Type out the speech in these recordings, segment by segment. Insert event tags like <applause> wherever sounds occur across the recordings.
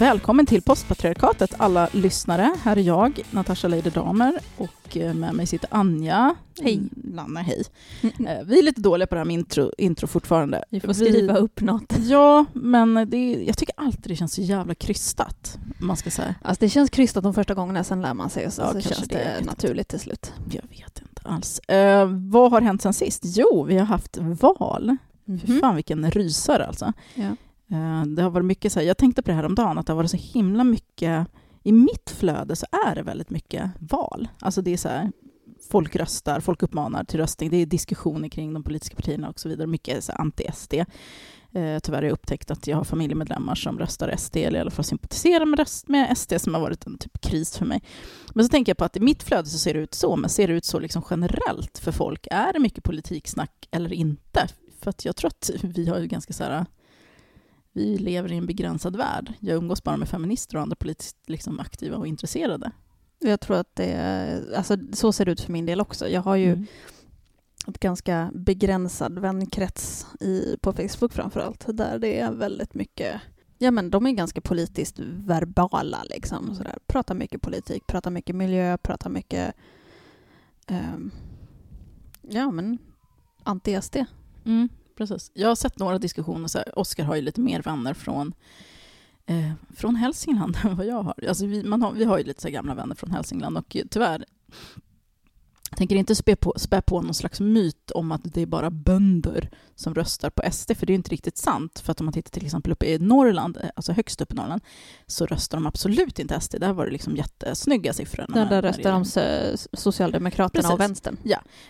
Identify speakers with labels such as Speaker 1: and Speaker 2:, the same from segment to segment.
Speaker 1: välkommen till Postpatriarkatet alla lyssnare. Här är jag, Natasha Leide Damer och eh, med mig sitter Anja.
Speaker 2: Hej.
Speaker 1: Mm, Nanna, hej. Eh, vi är lite dåliga på det här med intro, intro fortfarande.
Speaker 2: Vi får skriva upp något.
Speaker 1: Ja, men det, jag tycker alltid det känns så jävla krystat. Man ska säga.
Speaker 2: Alltså det känns krystat de första gångerna, sen lär man sig och så,
Speaker 1: Ja,
Speaker 2: så känns
Speaker 1: det,
Speaker 2: det, naturligt till slut.
Speaker 1: Jag vet inte alls. Eh, vad har hänt sen sist? Jo, vi har haft val. Fy fan vilken rysare alltså.
Speaker 2: Ja.
Speaker 1: Eh, Det har varit mycket så här, jag tänkte på det här om dagen att det har varit så himla mycket, i mitt flöde så är det väldigt mycket val. Alltså det är så här, folk röstar, folk uppmanar till röstning, det är diskussioner kring de politiska partierna och så vidare, mycket anti-SD. Eh, tyvärr har jag upptäckt att jag har familjemedlemmar som röstar SD, eller i alla fall sympatiserar med, röst, med SD, som har varit en typ kris för mig. Men så tänker jag på att i mitt flöde så ser det ut så, men ser det ut så liksom generellt för folk? Är det mycket politiksnack eller inte? För att jag tror att vi har ju ganska så här vi lever i en begränsad värld. Jag umgås bara med feminister och andra politiskt liksom aktiva och intresserade.
Speaker 2: Jag tror att det alltså så ser det ut för min del också. Jag har ju
Speaker 1: Mm.
Speaker 2: ett ganska begränsad vänkrets i, på Facebook framför allt, där det är väldigt mycket Ja men de är ganska politiskt verbala liksom.
Speaker 1: Mm.
Speaker 2: Sådär. Pratar mycket politik, pratar mycket miljö, pratar mycket ehm, Ja men anti-SD.
Speaker 1: Mm, precis. Jag har sett några diskussioner, så här, Oskar har ju lite mer vänner från, eh, från Hälsingland <laughs> än vad jag har. Alltså vi, man har. Vi har ju lite så gamla vänner från Hälsingland och tyvärr tänker inte spä på, spä på någon slags myt om att det är bara bönder som röstar på SD, för det är inte riktigt sant. För att om man tittar till exempel uppe i Norrland, eh, alltså högst upp i Norrland, så röstar de absolut inte SD. Där var det liksom jättesnygga siffror.
Speaker 2: Där, där röstar de Socialdemokraterna
Speaker 1: Precis.
Speaker 2: och vänstern.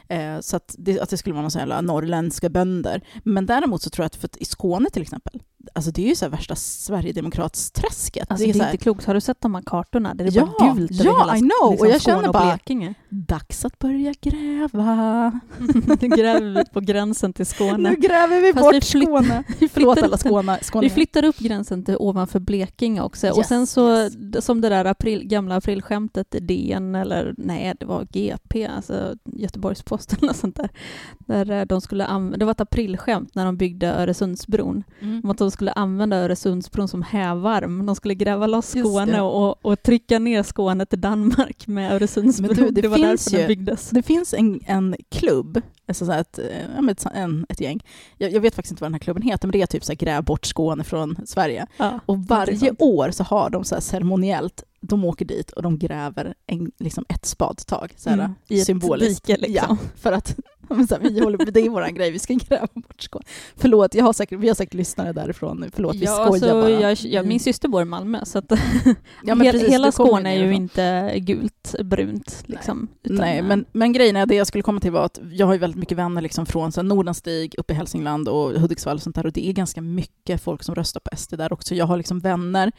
Speaker 1: Eh, så att det, att det skulle vara någon sån jävla norrländska bönder. Men däremot så tror jag att för att i Skåne till exempel, alltså det är ju så värsta Sverigedemokratsträsket.
Speaker 2: Alltså
Speaker 1: det
Speaker 2: det
Speaker 1: är
Speaker 2: är
Speaker 1: så här,
Speaker 2: inte klokt. Har du sett de här kartorna? Där det är
Speaker 1: Ja,
Speaker 2: bara gult över
Speaker 1: ja,
Speaker 2: hela
Speaker 1: I know.
Speaker 2: liksom,
Speaker 1: Och jag
Speaker 2: Skåne
Speaker 1: känner
Speaker 2: och
Speaker 1: bara-
Speaker 2: Blekinge.
Speaker 1: dags att börja gräva. <laughs>
Speaker 2: Gräver vi på gränsen till Skåne.
Speaker 1: Nu gräver vi
Speaker 2: Fast
Speaker 1: bort
Speaker 2: vi flytt-
Speaker 1: Skåne. <laughs>
Speaker 2: Vi
Speaker 1: Förlåt
Speaker 2: flyttar,
Speaker 1: alla Skåne,
Speaker 2: vi
Speaker 1: skåningar.
Speaker 2: flyttar upp gränsen till ovanför Blekinge också. och
Speaker 1: Yes,
Speaker 2: sen så,
Speaker 1: yes.
Speaker 2: som det där april, gamla aprilskämtet i DN, eller nej, det var GP, alltså Göteborgs-Posten eller sånt där. Där eh, de skulle det var ett aprilskämt när de byggde Öresundsbron.
Speaker 1: Mm.
Speaker 2: Om att de skulle använda Öresundsbron som hävarm. De skulle gräva loss Skåne och, och trycka ner Skåne till Danmark med Öresundsbron.
Speaker 1: Du, det
Speaker 2: det var
Speaker 1: finns
Speaker 2: därför
Speaker 1: ju-
Speaker 2: den byggdes.
Speaker 1: Det finns en, en klubb, alltså så ett, eh, ett, en, ett gäng. Jag, jag vet faktiskt inte vad den här klubben heter, men det är typ så här, gräv bort Skåne från Sverige.
Speaker 2: Ja,
Speaker 1: Och varje år så har de så här ceremoniellt, de åker dit och de gräver en, liksom ett spadtag. Så här,
Speaker 2: Mm, I ett
Speaker 1: symboliskt.
Speaker 2: dike liksom.
Speaker 1: Ja, för att <laughs> men så här, vi håller, det är vår grej, vi ska gräva bort Skåne. Förlåt, jag har säkert, vi har säkert lyssnare därifrån nu. Förlåt, vi
Speaker 2: Ja,
Speaker 1: skojar
Speaker 2: alltså,
Speaker 1: bara.
Speaker 2: jag, jag,
Speaker 1: Mm.
Speaker 2: min syster bor i Malmö, så att <laughs>
Speaker 1: Ja, men <laughs>
Speaker 2: hela,
Speaker 1: precis,
Speaker 2: hela Skåne är ju inte gult, brunt. Liksom, utan,
Speaker 1: Nej,
Speaker 2: eh,
Speaker 1: men, men grejen är, det jag skulle komma till var att jag har ju väldigt mycket vänner liksom från så här, Nordanstig, uppe i Hälsingland och Hudiksvall och sånt där och det är ganska mycket folk som röstar på SD där också. Jag har liksom vänner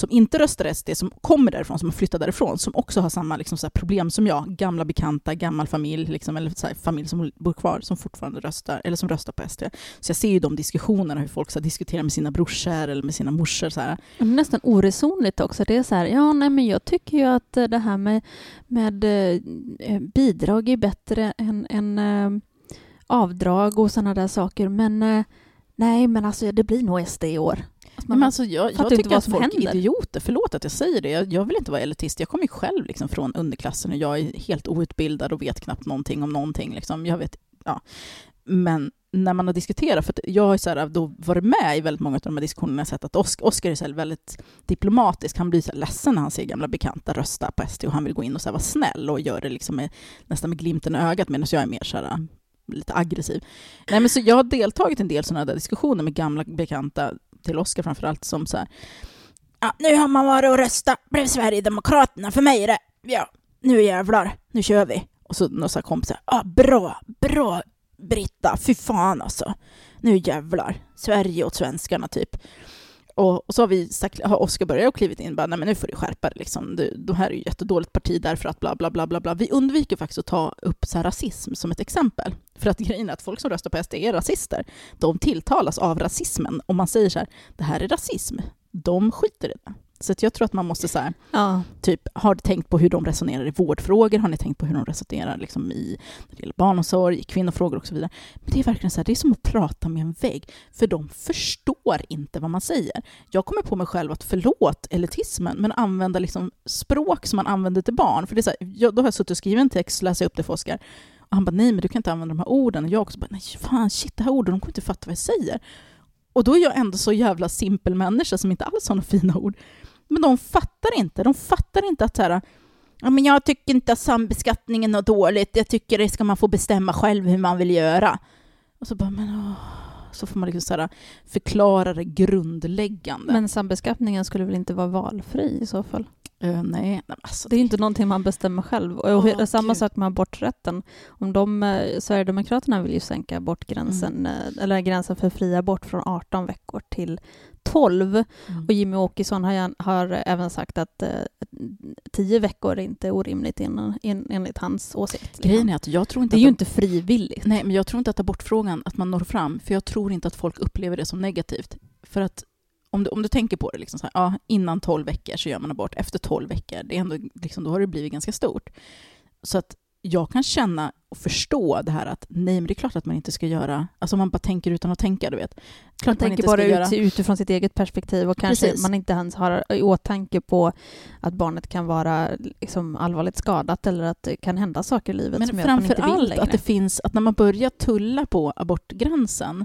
Speaker 1: som inte röstar SD, som kommer därifrån, som har flyttat därifrån, som också har samma liksom, så här, problem som jag. Gamla bekanta, gammal familj, liksom, eller så här, familj som bor kvar, som fortfarande röstar, eller som röstar på SD. Så jag ser ju de diskussionerna, hur folk så här, diskuterar med sina brorsor eller med sina morsor. Så här.
Speaker 2: Det är nästan oresonligt också. Det är så här, ja, nej, men jag tycker ju att eh, det här med, med eh, eh, bidrag är bättre än, än eh, avdrag och sådana där saker, men eh, nej, men alltså det blir nog SD i år. Alltså,
Speaker 1: men alltså, jag, jag
Speaker 2: inte
Speaker 1: tycker att folk är
Speaker 2: händer.
Speaker 1: idioter. Förlåt att jag säger det. Jag, jag vill inte vara elitist. Jag kommer ju själv liksom från underklassen och jag är helt outbildad och vet knappt någonting om någonting. Liksom. Jag vet, ja. Men när man har diskuterat, för jag har ju så här, då varit med i väldigt många av de här diskussionerna, sett att Oskar, är så väldigt diplomatisk. Han blir så ledsen när han ser gamla bekanta rösta på SD och han vill gå in och så vara snäll och göra det liksom med, nästan med glimten i ögat medan jag är mer så här, lite aggressiv. Nej, men så jag har deltagit i en del sådana där diskussioner med gamla bekanta, till Oskar framförallt, som så här, ja, nu har man varit och röstat, blev Sverigedemokraterna, för mig är det, ja, nu jävlar, nu kör vi. Och så några kompisar, ja, bra, bra Britta, fy fan alltså, nu jävlar, Sverige åt svenskarna typ. Och, och så har, vi sagt, har Oskar börjat och klivit in bara, nej men nu får du skärpa dig liksom. Du, de här är ju jättedåligt parti därför att bla bla bla bla bla. Vi undviker faktiskt att ta upp så här rasism som ett exempel. För att grejen är att folk som röstar på SD är rasister. De tilltalas av rasismen. Om man säger så här, det här är rasism, de skiter i det. Så att jag tror att man måste så här,
Speaker 2: Ja.
Speaker 1: typ, har ni tänkt på hur de resonerar i vårdfrågor? Har ni tänkt på hur de resonerar liksom i när det gäller barnomsorg, i kvinnofrågor och så vidare? Men det är verkligen så här, det är som att prata med en vägg, för de förstår inte vad man säger. Jag kommer på mig själv att förlåt elitismen, men använda liksom språk som man använder till barn. För det är så här, jag, då har jag suttit och skrivit en text, läser upp det för Oskar, och han bara nej, men du kan inte använda de här orden. Och jag också bara nej, fan shit, det här orden, de kommer inte fatta vad jag säger. Och då är jag ändå så jävla simpel människa som inte alls har några fina ord. Men de fattar inte. De fattar inte att så här, ja, men jag tycker inte att sambeskattningen är dåligt. Jag tycker det ska man få bestämma själv hur man vill göra. Och så bara, men åh. Så får man liksom så här, förklara det grundläggande.
Speaker 2: Men sambeskattningen skulle väl inte vara valfri i så fall?
Speaker 1: Eh, nej, alltså,
Speaker 2: Det är inte någonting man bestämmer själv. Och
Speaker 1: Åh,
Speaker 2: samma
Speaker 1: Gud.
Speaker 2: sak med aborträtten. Om de, eh, Sverigedemokraterna vill ju sänka abortgränsen, eh, eller gränsen för fri abort från 18 veckor till 12.
Speaker 1: Mm.
Speaker 2: Och Jimmy Åkesson har, har även sagt att eh, 10 veckor är inte orimligt in, in, enligt hans åsikt. liksom.
Speaker 1: Grejen är att jag tror inte
Speaker 2: det är
Speaker 1: att
Speaker 2: ju inte frivilligt.
Speaker 1: Nej, men jag tror inte att abortfrågan, att man når fram, för jag tror inte att folk upplever det som negativt. För att om du, om du tänker på det, liksom så här, ja, innan 12 veckor så gör man abort, efter 12 veckor, det är ändå, liksom, då har det blivit ganska stort. Så att jag kan känna och förstå det här att nej, men det är klart att man inte ska göra, alltså man bara tänker utan att tänka, du vet. Klart
Speaker 2: Man
Speaker 1: man
Speaker 2: tänker
Speaker 1: inte
Speaker 2: bara
Speaker 1: ska göra...
Speaker 2: ut, utifrån sitt eget perspektiv och kanske
Speaker 1: Precis.
Speaker 2: man inte ens har i åtanke på att barnet kan vara liksom allvarligt skadat eller att det kan hända saker i livet
Speaker 1: Men
Speaker 2: som gör att man inte vill
Speaker 1: allt
Speaker 2: längre.
Speaker 1: att det finns, att när man börjar tulla på abortgränsen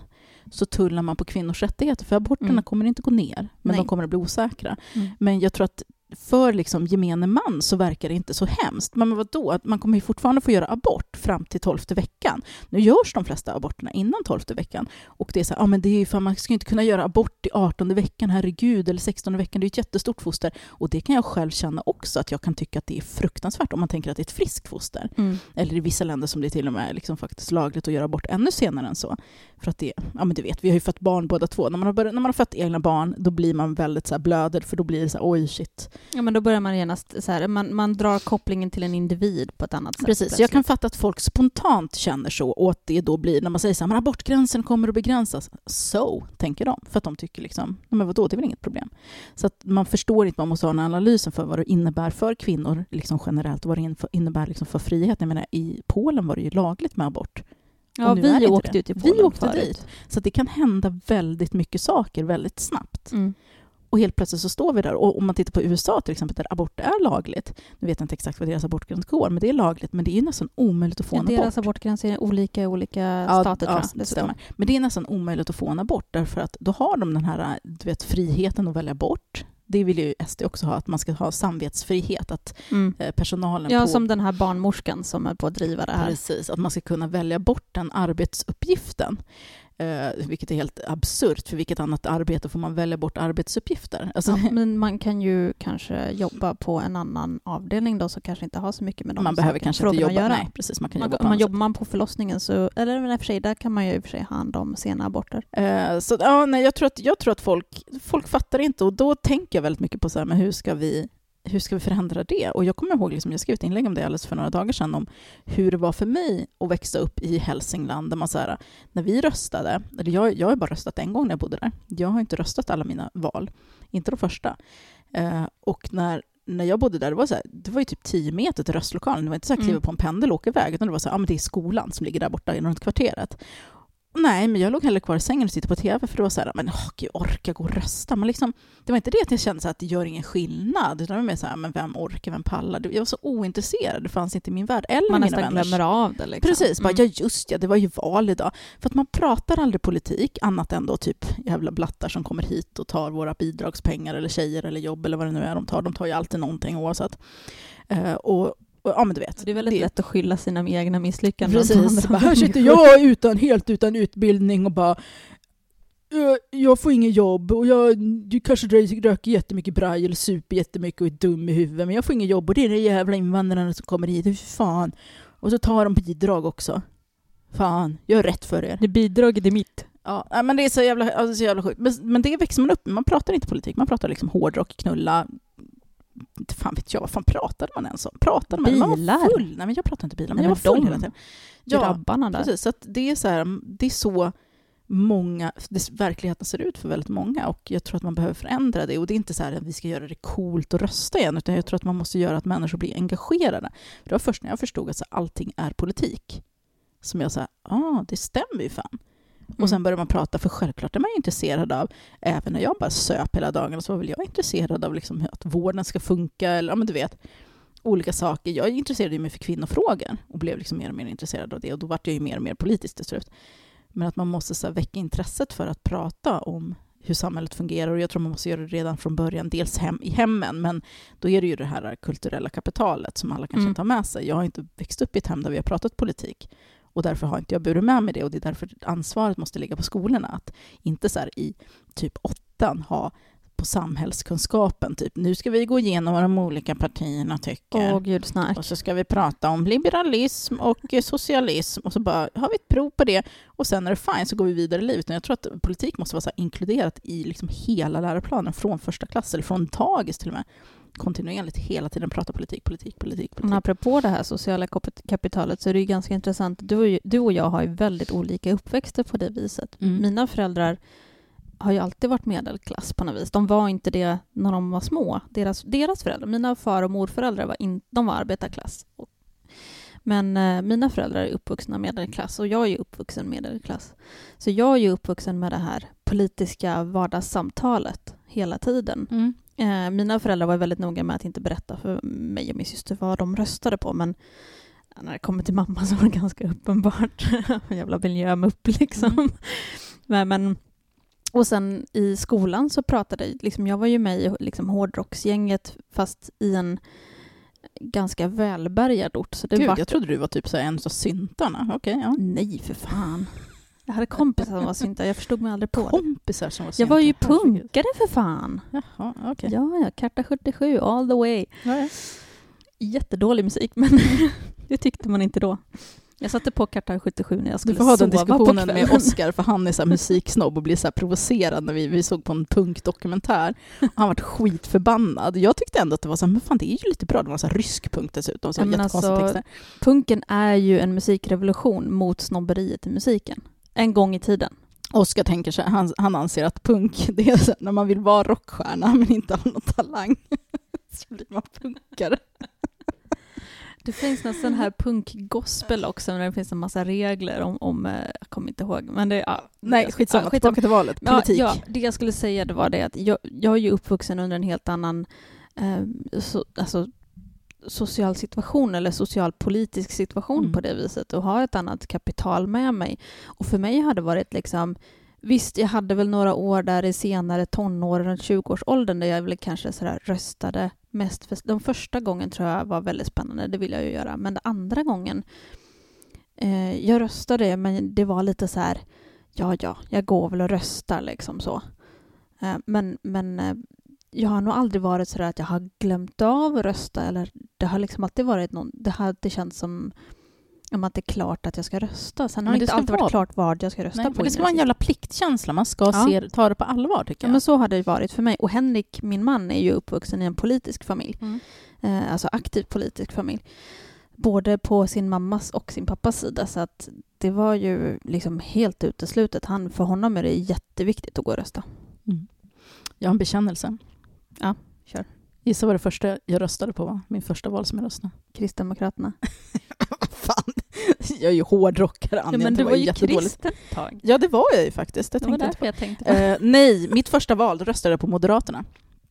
Speaker 1: så tullar man på kvinnors rättigheter, för aborterna
Speaker 2: Mm.
Speaker 1: kommer inte gå ner, men
Speaker 2: Nej.
Speaker 1: de kommer att bli osäkra.
Speaker 2: Mm.
Speaker 1: Men jag tror att för liksom gemene man så verkar det inte så hemskt. Men vadå, att man kommer ju fortfarande få göra abort fram till tolfte veckan. Nu görs de flesta aborterna innan tolfte veckan. Och det är så här, ja men det är ju för man ska ju inte kunna göra abort i 18 veckan, herregud, eller 16 veckan, det är ett jättestort foster. Och det kan jag själv känna också, att jag kan tycka att det är fruktansvärt om man tänker att det är ett friskt foster.
Speaker 2: Mm.
Speaker 1: Eller i vissa länder som det till och med är liksom faktiskt lagligt att göra abort ännu senare än så. För att det, ja men du vet, vi har ju fött barn båda två. När man har, börjat, när man har fött egna barn, då blir man väldigt så blöder, för då blir det så här, oj shit.
Speaker 2: Ja, men då börjar man genast så här, man, man drar kopplingen till en individ på ett annat sätt.
Speaker 1: Precis, så jag kan fatta att folk spontant känner så och att det då blir, när man säger så här, men abortgränsen kommer att begränsas. Så, tänker de. För att de tycker liksom, "Nej, men vadå, det är väl inget problem. Så att man förstår inte, man måste ha en analysen för vad det innebär för kvinnor liksom generellt och vad det innebär liksom för frihet. Jag menar, i Polen var det ju lagligt med abort.
Speaker 2: Ja, vi åkte
Speaker 1: det.
Speaker 2: ju till
Speaker 1: Vi
Speaker 2: Polen
Speaker 1: åkte
Speaker 2: förut.
Speaker 1: dit. Så det kan hända väldigt mycket saker väldigt snabbt.
Speaker 2: Mm.
Speaker 1: Och helt plötsligt så står vi där. Och om man tittar på USA till exempel, där abort är lagligt. Nu vet jag inte exakt vad deras abortgräns går, men det är lagligt. Men det är ju nästan omöjligt att få en
Speaker 2: deras
Speaker 1: abort.
Speaker 2: abortgränser är olika i olika
Speaker 1: Ja,
Speaker 2: stater,
Speaker 1: ja,
Speaker 2: tror jag.
Speaker 1: stämmer. Men det är nästan omöjligt att få en abort, därför att då har de den här du vet, friheten att välja bort. Det vill ju SD också ha, att man ska ha samvetsfrihet, att
Speaker 2: Mm.
Speaker 1: eh, personalen
Speaker 2: Ja,
Speaker 1: på...
Speaker 2: som den här barnmorskan som är på att driva det här.
Speaker 1: Precis, att man ska kunna välja bort den arbetsuppgiften. Eh, vilket är helt absurt, för vilket annat arbete får man välja bort arbetsuppgifter? Alltså,
Speaker 2: Ja, men man kan ju kanske jobba på en annan avdelning då som kanske inte har så mycket med de
Speaker 1: man behöver kanske inte jobba,
Speaker 2: göra.
Speaker 1: nej precis, man kan
Speaker 2: Man,
Speaker 1: jobba på
Speaker 2: man jobbar man på förlossningen så, eller men i och för sig, där kan man ju i och för sig ha hand om sena aborter.
Speaker 1: Eh, så ja, nej, jag tror att, jag tror att folk, folk fattar inte och då tänker jag väldigt mycket på så här, men hur ska vi hur ska vi förändra det? Och jag kommer ihåg, liksom, jag skrev ett inlägg om det alldeles för några dagar sedan, om hur det var för mig att växa upp i Hälsingland, där man så här, när vi röstade, eller jag, jag har bara röstat en gång när jag bodde där, jag har inte röstat alla mina val, inte de första. Eh, och när, när jag bodde där, det var, så här, det var ju typ 10 meter till röstlokalen, det var inte så att
Speaker 2: Mm.
Speaker 1: kliva på en pendel och åka iväg, utan det var så här, ja men det är skolan som ligger där borta runt kvarteret. Nej, men jag låg hellre kvar i sängen och tittade på TV för det var så här, men åh, gud, jag orkar gå och rösta. Men liksom, det var inte det att jag kände så att det gör ingen skillnad, utan det var mer så här, men vem orkar, vem pallar? Jag var så ointresserad, det fanns inte i min värld, eller
Speaker 2: Man
Speaker 1: mina
Speaker 2: nästan
Speaker 1: vänners.
Speaker 2: glömmer av det. Liksom.
Speaker 1: Precis, bara,
Speaker 2: Mm.
Speaker 1: ja just ja, det var ju val idag. För att man pratar aldrig politik, annat än då typ jävla blattar som kommer hit och tar våra bidragspengar eller tjejer eller jobb eller vad det nu är de tar. De tar ju alltid någonting oavsett. Eh, och, och, ja men du vet.
Speaker 2: Det är väldigt lätt att skylla sina egna misslyckanden.
Speaker 1: Precis. Bara, här sitter jag utan, helt utan utbildning och bara "Eh, jag får ingen jobb och jag du kanske rö- röker jättemycket braj eller super jättemycket och är dum i huvudet men jag får ingen jobb och det är de jävla invandrarna som kommer hit. Fy fan. Och så tar de bidrag också. Fan, gör rätt för er.
Speaker 2: Det bidraget är mitt.
Speaker 1: Ja, men det är så jävla, alltså, så jävla sjukt. Men, men det växer man upp med. Man pratar inte politik, man pratar liksom hårdrock, knulla. Inte fan vet jag, vad fan pratade man ens om? Pratade man? Man
Speaker 2: Bilar.
Speaker 1: var full. Nej men jag pratade inte bilar, men
Speaker 2: Nej,
Speaker 1: jag var full
Speaker 2: de
Speaker 1: hela tiden. Ja,
Speaker 2: Grabbarna där.
Speaker 1: precis. Så det är så här, det är så många, det, verkligheten ser ut för väldigt många och jag tror att man behöver förändra det. Och det är inte så här att vi ska göra det coolt att rösta igen, utan jag tror att man måste göra att människor blir engagerade. För det var först när jag förstod att så här, allting är politik som jag sa, ah, det stämmer ju fan.
Speaker 2: Mm.
Speaker 1: Och sen började man prata, för självklart är man intresserad av, även när jag bara söp hela dagarna, så var väl jag intresserad av liksom att vården ska funka, eller ja men du vet, olika saker. Jag intresserade mig för kvinnofrågor och blev liksom mer och mer intresserad av det. Och då vart jag ju mer och mer politisk till slut. Men att man måste så här, väcka intresset för att prata om hur samhället fungerar. Och jag tror man måste göra det redan från början, dels hem, i hemmen, men då är det ju det här kulturella kapitalet som alla kanske
Speaker 2: Mm.
Speaker 1: inte har med sig. Jag har inte växt upp i ett hem där vi har pratat politik. Och därför har inte jag burit med mig det. Och det är därför ansvaret måste ligga på skolorna. Att inte så i typ åttan ha på samhällskunskapen, typ nu ska vi gå igenom vad de olika partierna tycker.
Speaker 2: Åh gud, snark.
Speaker 1: Och så ska vi prata om liberalism och socialism och så bara har vi ett prov på det och sen är det fine så går vi vidare i livet. Men jag tror att politik måste vara inkluderat i liksom hela läroplanen från första klass eller från dagis till och med. Kontinuerligt hela tiden prata politik, politik, politik.
Speaker 2: Men
Speaker 1: politik.
Speaker 2: apropå det här sociala kap- kapitalet så är det ju ganska intressant. Du du och jag har ju väldigt olika uppväxter på det viset.
Speaker 1: Mm.
Speaker 2: Mina föräldrar har ju alltid varit medelklass på något vis. De var inte det när de var små. Deras, deras föräldrar, mina far och morföräldrar, var, in, de var arbetarklass. Men eh, mina föräldrar är uppvuxna medelklass och jag är uppvuxen medelklass. Så jag är ju uppvuxen med det här politiska vardagssamtalet hela tiden.
Speaker 1: Mm.
Speaker 2: Eh, mina föräldrar var väldigt noga med att inte berätta för mig och min syster vad de röstade på, men när det kommer till mamma <laughs> så var det ganska uppenbart. En <laughs> jävla miljömupp liksom.
Speaker 1: Mm. <laughs>
Speaker 2: Men, men, och sen i skolan så pratade liksom, jag var ju med i liksom, hårdrocksgänget fast i en ganska välbärgad ort. Så det
Speaker 1: Gud,
Speaker 2: var
Speaker 1: jag trodde du var typ så en av syntarna. Okej, ja.
Speaker 2: Nej, för fan. Jag hade kompisar som var syntar, jag förstod mig aldrig på.
Speaker 1: Kompisar som var
Speaker 2: Jag var ju punkare för fan.
Speaker 1: Jaha, okej.
Speaker 2: Ja, ja, Karta 77, all the way.
Speaker 1: Ja, ja.
Speaker 2: Jättedålig musik, men <laughs> det tyckte man inte då. Jag satte på Karta 77 när jag
Speaker 1: Du
Speaker 2: skulle
Speaker 1: får ha den
Speaker 2: sova på
Speaker 1: diskussionen med. Oscar, för han är så musiksnobb och blir så provocerad när vi, vi såg på en punkdokumentär. Han var skitförbannad. Jag tyckte ändå att det var så här, men fan det är ju lite bra. Det var så här rysk punk dessutom, så
Speaker 2: Ja, alltså,
Speaker 1: texter.
Speaker 2: Punken är ju en musikrevolution mot snobberiet i musiken. En gång i tiden.
Speaker 1: Oscar tänker sig, han, han anser att punk, <laughs> det är så när man vill vara rockstjärna men inte ha någon talang. <laughs> så blir man punkare.
Speaker 2: Det finns någon sån här punk-gospel också, där det finns en massa regler om, om eh, jag kommer inte ihåg, men det, ja,
Speaker 1: Nej, skitsamma,
Speaker 2: Ja,
Speaker 1: tillbaka till valet.
Speaker 2: Ja,
Speaker 1: Politik.
Speaker 2: Ja, det jag skulle säga det var det att jag, jag är ju uppvuxen under en helt annan eh, so, alltså, social situation eller socialpolitisk situation
Speaker 1: Mm.
Speaker 2: på det viset och har ett annat kapital med mig. Och för mig har det varit liksom Visst, jag hade väl några år där i senare tonåren, runt 20-årsåldern, där jag väl kanske sådär röstade mest. För, de första gången tror jag var väldigt spännande, det vill jag ju göra. Men den andra gången, eh, jag röstade, men det var lite så här, ja, ja, jag går väl och röstar liksom så. Eh, men men eh, jag har nog aldrig varit så där att jag har glömt av att rösta eller det har liksom alltid varit någon, det har alltid känts som om att det är klart att jag ska rösta. Sen har
Speaker 1: Men
Speaker 2: det inte alltid
Speaker 1: vara-
Speaker 2: varit klart vad jag ska rösta
Speaker 1: Nej,
Speaker 2: på.
Speaker 1: men det ska vara en jävla pliktkänsla, man ska
Speaker 2: Ja.
Speaker 1: se, ta det på allvar tycker
Speaker 2: Ja,
Speaker 1: jag.
Speaker 2: men så har det varit för mig. Och Henrik, min man, är ju uppvuxen i en politisk familj.
Speaker 1: Mm.
Speaker 2: Eh, alltså aktiv politisk familj. Både på sin mammas och sin pappas sida. Så att det var ju liksom helt uteslutet. Han, för honom är det jätteviktigt att gå och rösta.
Speaker 1: Mm. Jag har en bekännelse.
Speaker 2: Ja, kör.
Speaker 1: Gissa vad det första jag röstade på var? Min första val som jag röstade.
Speaker 2: Kristdemokraterna. <laughs>
Speaker 1: Fan, jag är ju hårdrockare,
Speaker 2: Ja,
Speaker 1: Anja.
Speaker 2: men
Speaker 1: det
Speaker 2: du
Speaker 1: var
Speaker 2: var ju kristen ett tag.
Speaker 1: Ja, det var jag ju faktiskt. Det
Speaker 2: Det var
Speaker 1: jag
Speaker 2: därför jag tänkte på.
Speaker 1: på. Eh, nej, mitt första val då röstade jag på Moderaterna.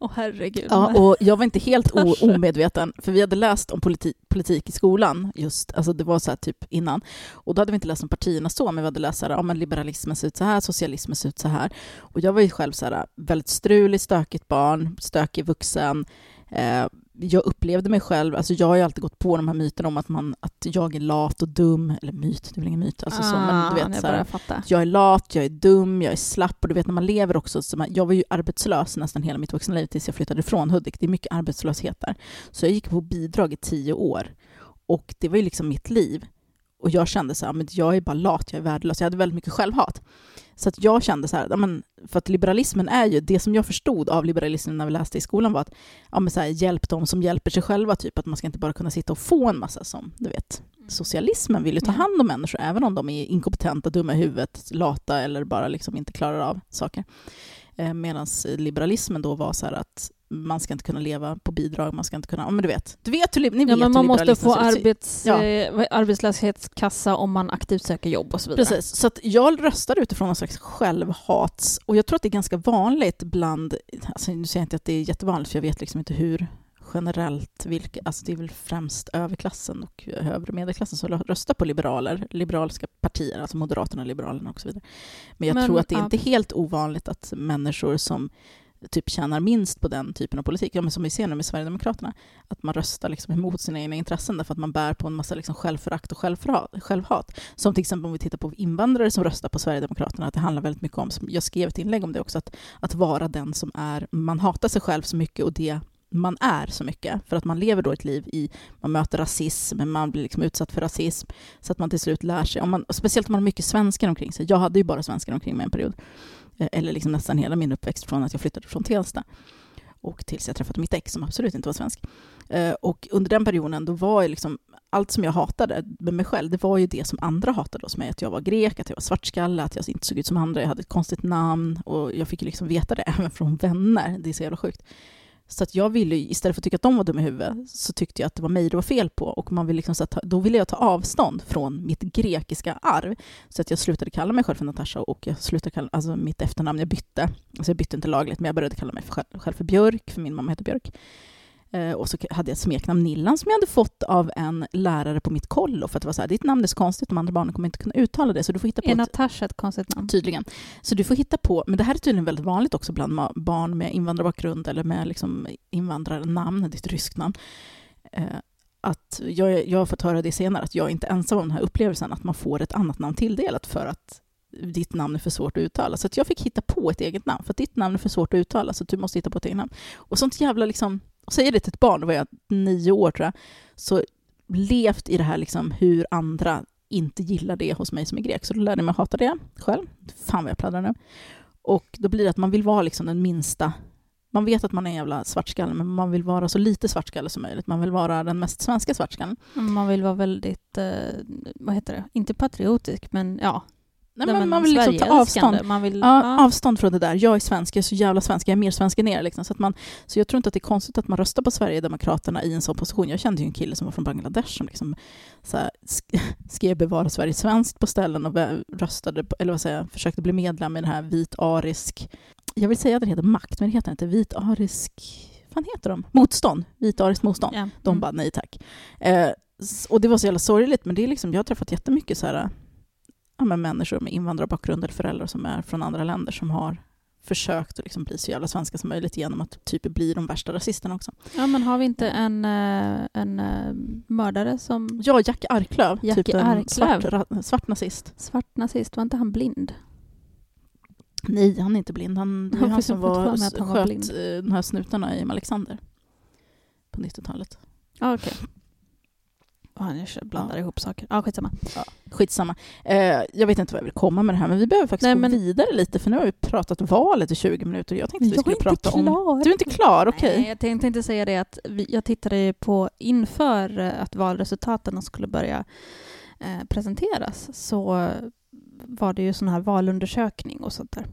Speaker 2: Åh herregud.
Speaker 1: Ja, och jag var inte helt omedveten, för vi hade läst om politi- politik i skolan, just, alltså det var så här typ innan. Och då hade vi inte läst om partierna så, men vi hade läst så här, ja, men liberalismen ser ut så här, socialismen ser ut så här. Och jag var ju själv så här, väldigt strulig, stökigt barn, stökig vuxen. Eh, jag upplevde mig själv, alltså jag har ju alltid gått på de här myterna om att, man, att jag är lat och dum, eller myt, det är väl ingen myt, alltså så, men du
Speaker 2: Ah,
Speaker 1: vet
Speaker 2: jag
Speaker 1: så här, jag är lat, jag är dum, jag är slapp och du vet när man lever också, så man, jag var ju arbetslös nästan hela mitt vuxna liv tills jag flyttade ifrån Hudik. Det är mycket arbetslöshet där. Så jag gick på bidrag i tio år och det var ju liksom mitt liv. Och jag kände så här, men jag är bara lat, jag är värdelös. Jag hade väldigt mycket självhat. Så att jag kände så här, ja, men, för att liberalismen är ju, det som jag förstod av liberalismen när vi läste i skolan var att ja, men så här, hjälp de som hjälper sig själva, typ att man ska inte bara kunna sitta och få en massa som, du vet, socialismen vill ju ta hand om människor, även om de är inkompetenta, dumma i huvudet, lata eller bara liksom inte klarar av saker. Eh, Medan liberalismen då var så här att man ska inte kunna leva på bidrag, man ska inte kunna... Ja, men du vet, du vet hur, ni
Speaker 2: Ja,
Speaker 1: vet
Speaker 2: men
Speaker 1: hur
Speaker 2: man måste få arbets,
Speaker 1: Ja.
Speaker 2: eh, arbetslöshetskassa om man aktivt söker jobb och så vidare.
Speaker 1: Precis, så att jag röstar utifrån någon slags självhats... Och jag tror att det är ganska vanligt bland... Alltså nu säger jag inte att det är jättevanligt, för jag vet liksom inte hur generellt vilka... Alltså det är väl främst överklassen och övre medelklassen som röstar på liberaler, liberaliska partier, alltså Moderaterna, Liberalerna och så vidare. Men jag
Speaker 2: Men,
Speaker 1: tror att det är
Speaker 2: ja.
Speaker 1: inte helt ovanligt att människor som typ tjänar minst på den typen av politik, ja, men som vi ser nu med Sverigedemokraterna, att man röstar liksom emot sina egna intressen därför att man bär på en massa liksom självförakt och självhat. Som till exempel om vi tittar på invandrare som röstar på Sverigedemokraterna, att det handlar väldigt mycket om, jag skrev ett inlägg om det också, att, att vara den som är, man hatar sig själv så mycket och det man är så mycket, för att man lever då ett liv i, man möter rasism, man blir liksom utsatt för rasism, så att man till slut lär sig, om man, speciellt om man har mycket svenskar omkring sig, jag hade ju bara svenskar omkring mig en period, eh, eller liksom nästan hela min uppväxt från att jag flyttade från Tensta och tills jag träffade mitt ex som absolut inte var svensk. Eh, Och under den perioden, då var jag liksom, allt som jag hatade med mig själv, det var ju det som andra hatade hos mig. Att jag var grek, att jag var svartskalle, att jag inte såg ut som andra, jag hade ett konstigt namn och jag fick ju liksom veta det <laughs> även från vänner. Det är så jävla sjukt. Så att jag ville, istället för att tycka att de var dumma i huvudet, så tyckte jag att det var mig det var fel på. Och man vill liksom så att, då ville jag ta avstånd från mitt grekiska arv. Så att jag slutade kalla mig själv för Natasha och jag slutade kalla, alltså mitt efternamn, jag bytte. Alltså jag bytte inte lagligt, men jag började kalla mig för själv, själv för Björk, för min mamma heter Björk. Eh, och så hade jag ett smeknamn, Nillan, som jag hade fått av en lärare på mitt kollo. För att det var så här, ditt namn är så konstigt, de andra barnen kommer inte kunna uttala det, så du får hitta på
Speaker 2: Är Natasha ett konstigt namn?
Speaker 1: Tydligen. Så du får hitta på, men det här är tydligen väldigt vanligt också bland barn med invandrarbakgrund eller med liksom invandrarnamn, ett ryskt namn. Eh, att jag, jag har fått höra det senare, att jag är inte ensam om den här upplevelsen, att man får ett annat namn tilldelat för att ditt namn är för svårt att uttala. Så att jag fick hitta på ett eget namn, för att ditt namn är för svårt att uttala, så att du måste hitta på ett eget namn. Och sånt jävla liksom, säger det till ett barn, då var jag nio år tror jag, så levt i det här liksom hur andra inte gillar det hos mig som är grek. Så då lärde jag mig att hata det själv. Fan vad jag pladdrar nu. Och då blir det att man vill vara liksom den minsta man vet att man är en jävla svartskalle, men man vill vara så lite svartskalle som möjligt. Man vill vara den mest svenska svartskallen.
Speaker 2: Man vill vara väldigt, eh, vad heter det, inte patriotisk, men ja.
Speaker 1: Nej, men man vill liksom ta avstånd.
Speaker 2: Man vill,
Speaker 1: Ja,
Speaker 2: ja.
Speaker 1: avstånd från det där. Jag är svensk, jag är så jävla svensk, jag är mer svensk än er. Liksom. Så, att man, så jag tror inte att det är konstigt att man röstar på Sverigedemokraterna i en sån position. Jag kände ju en kille som var från Bangladesh som liksom, så här, sk- <laughs> skrev bevara Sverige svenskt på ställen och röstade, på, eller vad säger jag, försökte bli medlem i den här vit-arisk, jag vill säga att den heter makt, men det heter inte vit-arisk, vad heter de? Motstånd, vit-ariskt motstånd.
Speaker 2: Ja.
Speaker 1: De
Speaker 2: Mm.
Speaker 1: bara nej tack. Eh, och det var så jävla sorgligt, men det är liksom, jag har träffat jättemycket så här, ja, men människor med invandrarbakgrund eller föräldrar som är från andra länder som har försökt att liksom bli så jävla svenska som möjligt genom att typ bli de värsta rasisterna också.
Speaker 2: Ja, men har vi inte en, eh, en eh, mördare som
Speaker 1: Ja, Jack Arklöv, typ en
Speaker 2: Arklöv.
Speaker 1: svart, ra, svart nazist.
Speaker 2: svart nazist, var inte han blind?
Speaker 1: Nej, han är inte blind. Han, det är han
Speaker 2: har
Speaker 1: som var,
Speaker 2: han var
Speaker 1: sköt
Speaker 2: blind.
Speaker 1: eh, de här snutarna i Alexander på 90-talet.
Speaker 2: Ja, okej. Okay. Han jag blandar ihop saker. Ja, skitsamma.
Speaker 1: Skitsamma. Eh, jag vet inte vad jag vill komma med det här, men vi behöver faktiskt
Speaker 2: Nej,
Speaker 1: gå
Speaker 2: men-
Speaker 1: vidare lite, för nu har vi pratat valet i 20 minuter. Jag tänkte att vi skulle prata om...
Speaker 2: klar.
Speaker 1: Du är inte klar, okej.
Speaker 2: Nej, jag tänkte inte säga det att vi, jag tittade på inför eh, att valresultaten skulle börja eh, presenteras så var det ju sån här valundersökning och sånt där.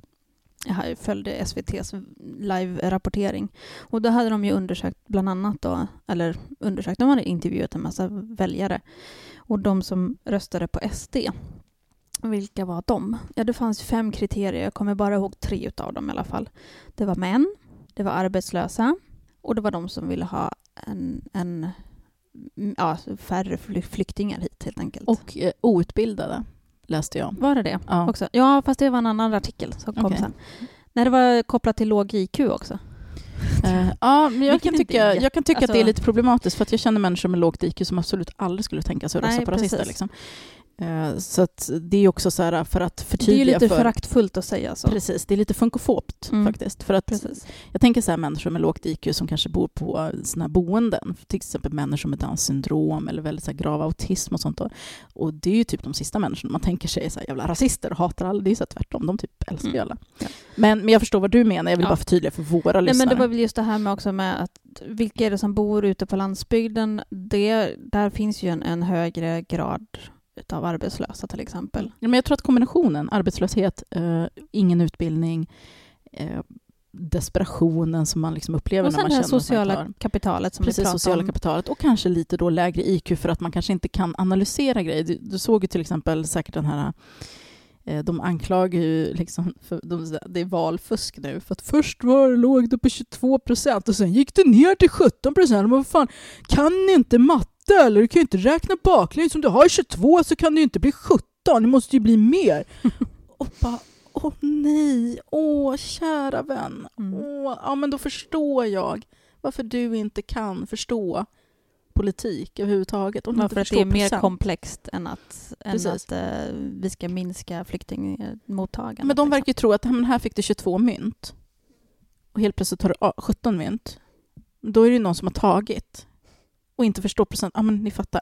Speaker 2: Jag följde SVTs live-rapportering och då hade de ju undersökt bland annat då, eller undersökt, de hade intervjuat en massa väljare och de som röstade på SD vilka var de? Ja, det fanns fem kriterier. Jag kommer bara ihåg tre utav dem i alla fall. Det var män, det var arbetslösa och det var de som ville ha en, en ja, färre flyktingar hit helt enkelt.
Speaker 1: Och eh, outbildade, läste jag.
Speaker 2: var det det
Speaker 1: Ja.
Speaker 2: också? Ja, fast det var en annan artikel som kom
Speaker 1: Okej.
Speaker 2: sen. Nej, det var kopplat till låg IQ också. <laughs>
Speaker 1: Eh, ja, men jag kan, tycka, jag kan tycka att det är
Speaker 2: alltså-
Speaker 1: lite problematiskt för att jag känner människor med lågt IQ som absolut aldrig skulle tänka sig att rösta på rasister. Liksom. Eh, så det är också så här för att
Speaker 2: Det är
Speaker 1: förtydliga
Speaker 2: lite
Speaker 1: för...
Speaker 2: föraktfullt att säga så.
Speaker 1: Precis, det är lite funkofobt
Speaker 2: Mm.
Speaker 1: faktiskt. För att
Speaker 2: Precis.
Speaker 1: jag tänker så här människor med lågt IQ som kanske bor på såna här boenden, till exempel människor med Downs syndrom eller väldigt så här grav autism och sånt. Då. Och det är ju typ de sista människorna man tänker sig är så här jävla rasister och hatar alla. Det är ju så här tvärtom, de typ älskar ju
Speaker 2: Mm.
Speaker 1: alla.
Speaker 2: Ja.
Speaker 1: Men, men jag förstår vad du menar, jag vill
Speaker 2: Ja.
Speaker 1: bara förtydliga för våra
Speaker 2: Nej,
Speaker 1: lyssnare.
Speaker 2: men det var väl just det här med också med att vilka är det som bor ute på landsbygden? Det, där finns ju en, en högre grad utav arbetslösa till exempel.
Speaker 1: Ja, men jag tror att kombinationen arbetslöshet, eh, ingen utbildning, eh, desperationen som man liksom upplever
Speaker 2: Och
Speaker 1: när
Speaker 2: sen
Speaker 1: man
Speaker 2: det
Speaker 1: känner att man
Speaker 2: sociala
Speaker 1: inte har-
Speaker 2: kapitalet som vi
Speaker 1: Precis,
Speaker 2: pratade
Speaker 1: sociala
Speaker 2: om.
Speaker 1: kapitalet och kanske lite då lägre IQ för att man kanske inte kan analysera grejer. Du, du såg ju till exempel säkert den här eh, de anklagar ju liksom, för de, det är valfusk nu, för att först var, låg det på 22 procent och sen gick det ner till 17 procent. Men vad fan, kan ni inte matte eller? Du kan ju inte räkna baklänges. Om du har 22 så kan det ju inte bli 17, det måste ju bli mer. <laughs> och bara, åh nej, åh kära vän.
Speaker 2: Mm.
Speaker 1: Åh, ja men då förstår jag varför du inte kan förstå politik överhuvudtaget. Om
Speaker 2: Varför att det är mer
Speaker 1: procent.
Speaker 2: komplext än att, än att eh, vi ska minska flyktingmottagandet.
Speaker 1: Men de
Speaker 2: liksom.
Speaker 1: verkar ju tro att men här fick du 22 mynt och helt plötsligt tar du ah, 17 mynt. Då är det ju någon som har tagit och inte förstår procent. Ja, men ni fattar.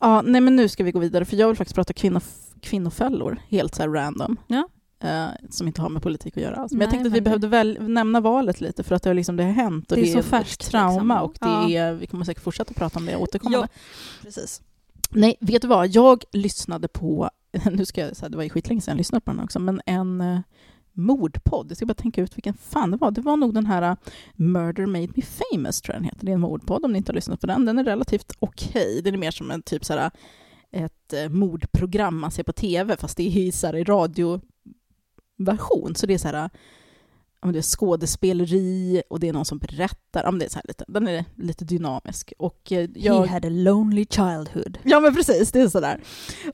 Speaker 1: Ja, nej, men nu ska vi gå vidare, för jag vill faktiskt prata kvinnof- kvinnofällor, helt så här random.
Speaker 2: Ja.
Speaker 1: Eh, som inte har med politik att göra. alls. Men jag
Speaker 2: Nej,
Speaker 1: tänkte att vi behövde väl, nämna valet lite, för att det, har liksom, det har hänt och
Speaker 2: Det
Speaker 1: det
Speaker 2: är
Speaker 1: är,
Speaker 2: så färskt,
Speaker 1: trauma
Speaker 2: liksom.
Speaker 1: och det
Speaker 2: Ja.
Speaker 1: är, vi kommer säkert fortsätta prata om det återkommande.
Speaker 2: Precis.
Speaker 1: Nej, vet du vad? Jag lyssnade på, <laughs> nu ska jag säga, det var ju skitlänge sedan jag lyssnade på den också, men en uh, mordpodd. Jag ska bara tänka ut vilken fan det var. Det var nog den här äh, Murder Made Me Famous, tror jag den heter. Det är en mordpodd om ni inte har lyssnat på den. Den är relativt okej. Den är mer som en typ så här, äh, ett äh, mordprogram man ser på tv, fast det är i, så här, i radioversion. Så det är så här, om det är skådespeleri och det är någon som berättar. Om det är så här lite, den är lite dynamisk. Och eh, jag...
Speaker 2: He had a lonely childhood.
Speaker 1: Ja men precis, det är sådär.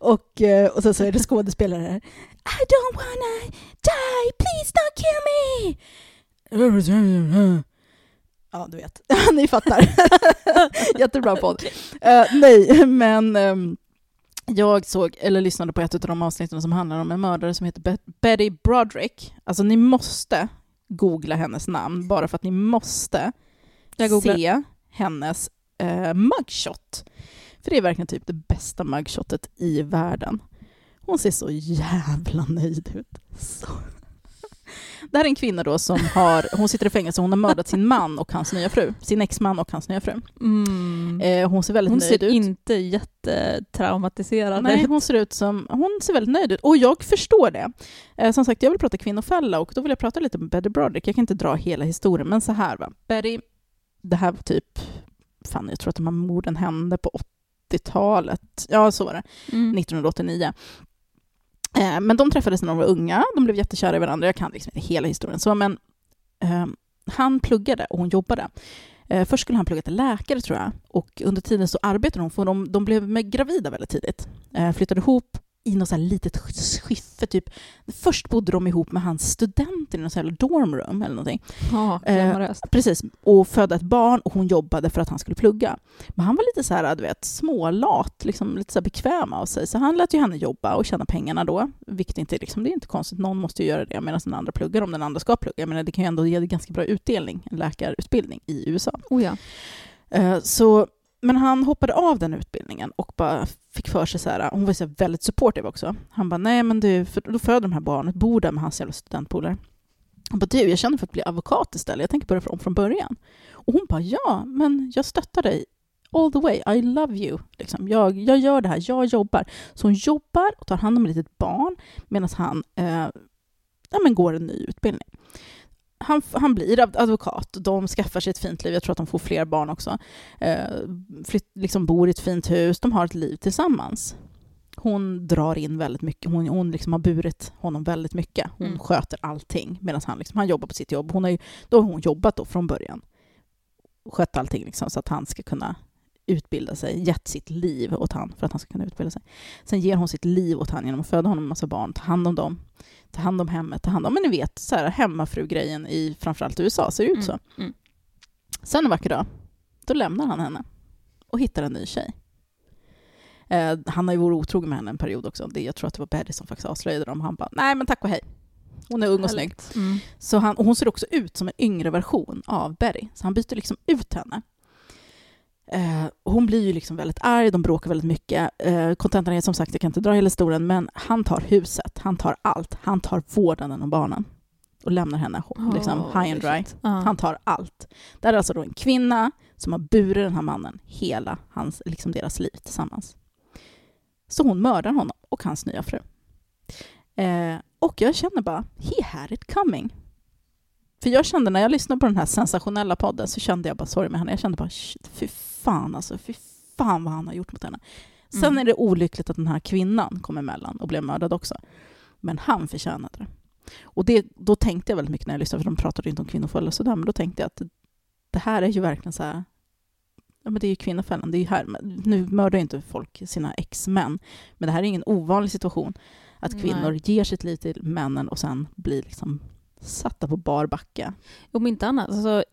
Speaker 1: Och, eh, och sen så är det skådespelare. I don't wanna die, please don't kill me! Ja, du vet. <laughs> Ni fattar. <laughs> Jättebra podd. Eh, nej, men ehm, jag såg, eller lyssnade på ett av de avsnitten som handlar om en mördare som heter Bet- Betty Broderick. Alltså ni måste googla hennes namn, bara för att ni måste se hennes eh, mugshot. För det är verkligen typ det bästa mugshotet i världen. Hon ser så jävla nöjd ut. Så. Det här är en kvinna då som har, hon sitter i fängelse, hon har mördat sin man och hans nya fru. Sin exman och hans nya fru.
Speaker 2: Mm.
Speaker 1: Eh, hon ser väldigt
Speaker 2: Hon
Speaker 1: nöjd
Speaker 2: ser
Speaker 1: ut.
Speaker 2: inte jättetraumatiserad
Speaker 1: Nej,
Speaker 2: ut.
Speaker 1: hon ser ut som, hon ser väldigt nöjd ut. Och jag förstår det. Eh, som sagt, jag vill prata kvinnofälla och då vill jag prata lite om Betty Broderick. Jag kan inte dra hela historien, men så här va. Betty, det här var typ, fan jag tror att de här morden hände på 80-talet. Ja, så var det.
Speaker 2: Mm.
Speaker 1: 1989. Eh, men de träffades när de var unga, de blev jättekära i varandra. Jag kan liksom inte hela historien så, men eh, han pluggade och hon jobbade. Eh, först skulle han plugga till läkare tror jag och under tiden så arbetade hon för de, de blev med gravida väldigt tidigt. Eh, flyttade ihop i något så här litet skiffe typ. Först bodde de ihop med hans studenter i något här dormroom eller någonting.
Speaker 2: Ja,
Speaker 1: Eh. Precis, och födde ett barn och hon jobbade för att han skulle plugga. Men han var lite så här, du vet, smålat, liksom, lite så här bekväm av sig. Så han lät ju henne jobba och tjäna pengarna då. Vilket inte, liksom, det är inte konstigt, någon måste ju göra det medan den andra pluggar om den andra ska plugga. Menar, det kan ju ändå ge ganska bra utdelning, en läkarutbildning i USA.
Speaker 2: Oh ja.
Speaker 1: Eh, Så, men han hoppade av den utbildningen och bara fick för sig så här, hon var så här väldigt supportive också. Han bara, nej men du, för då föder de här barnet, bor där med hans jävla studentpolare. Han bara, du, jag känner för att bli advokat istället, jag tänker börja om från början. Och hon bara, ja, men jag stöttar dig all the way, I love you. Liksom. Jag, jag gör det här, jag jobbar. Så hon jobbar och tar hand om ett litet barn medan han eh, ja, men går en ny utbildning. Han, han blir ad- advokat, de skaffar sig ett fint liv, jag tror att de får fler barn också. Eh, flytt, liksom bor i ett fint hus, de har ett liv tillsammans. Hon drar in väldigt mycket, hon, hon liksom har burit honom väldigt mycket. Hon
Speaker 2: Mm.
Speaker 1: sköter allting medan han, liksom, han jobbar på sitt jobb. Hon har ju, då har hon jobbat då från början. Skött allting liksom, så att han ska kunna utbilda sig, gett sitt liv åt han för att han ska kunna utbilda sig. Sen ger hon sitt liv åt han genom att föda honom en massa barn, ta hand om dem, ta hand om hemmet, ta hand om, men ni vet, så här, hemmafru-grejen i framförallt USA ser ut så.
Speaker 2: Mm. Mm.
Speaker 1: Sen en vacker dag, då lämnar han henne och hittar en ny tjej. Eh, han har ju varit otrogen med henne en period också. Det, jag tror att det var Betty som faktiskt avslöjade dem. Han bara, nej men tack och hej. Hon är ung och snygg.
Speaker 2: Mm.
Speaker 1: Så han, och hon ser också ut som en yngre version av Betty. Så han byter liksom ut henne. Eh, hon blir ju liksom väldigt arg, de bråkar väldigt mycket. Eh, kontentan är som sagt, jag kan inte dra hela historien, men han tar huset, han tar allt. Han tar vårdnaden om barnen och lämnar henne liksom,
Speaker 2: Oh,
Speaker 1: high and dry.
Speaker 2: Ja.
Speaker 1: Han tar allt. Det här är alltså då en kvinna som har burit den här mannen hela hans, liksom deras liv tillsammans. Så hon mördar honom och hans nya fru. Eh, och jag känner bara, he had it coming. För jag kände när jag lyssnade på den här sensationella podden så kände jag bara sorry med henne. Jag kände bara fy fan alltså, fy fan vad han har gjort mot henne. Sen
Speaker 2: Mm.
Speaker 1: är det olyckligt att den här kvinnan kom emellan och blev mördad också. Men han förtjänade det. Och det, då tänkte jag väldigt mycket när jag lyssnade, för de pratade ju inte om kvinnofälla och sådär, men då tänkte jag att det här är ju verkligen så här, ja men det är ju kvinnofällan, det är ju här, nu mördar ju inte folk sina ex-män, men det här är ingen ovanlig situation, att
Speaker 2: Nej.
Speaker 1: kvinnor ger sitt liv till männen och sen blir liksom satta på bar backe.
Speaker 2: Om inte annat, alltså,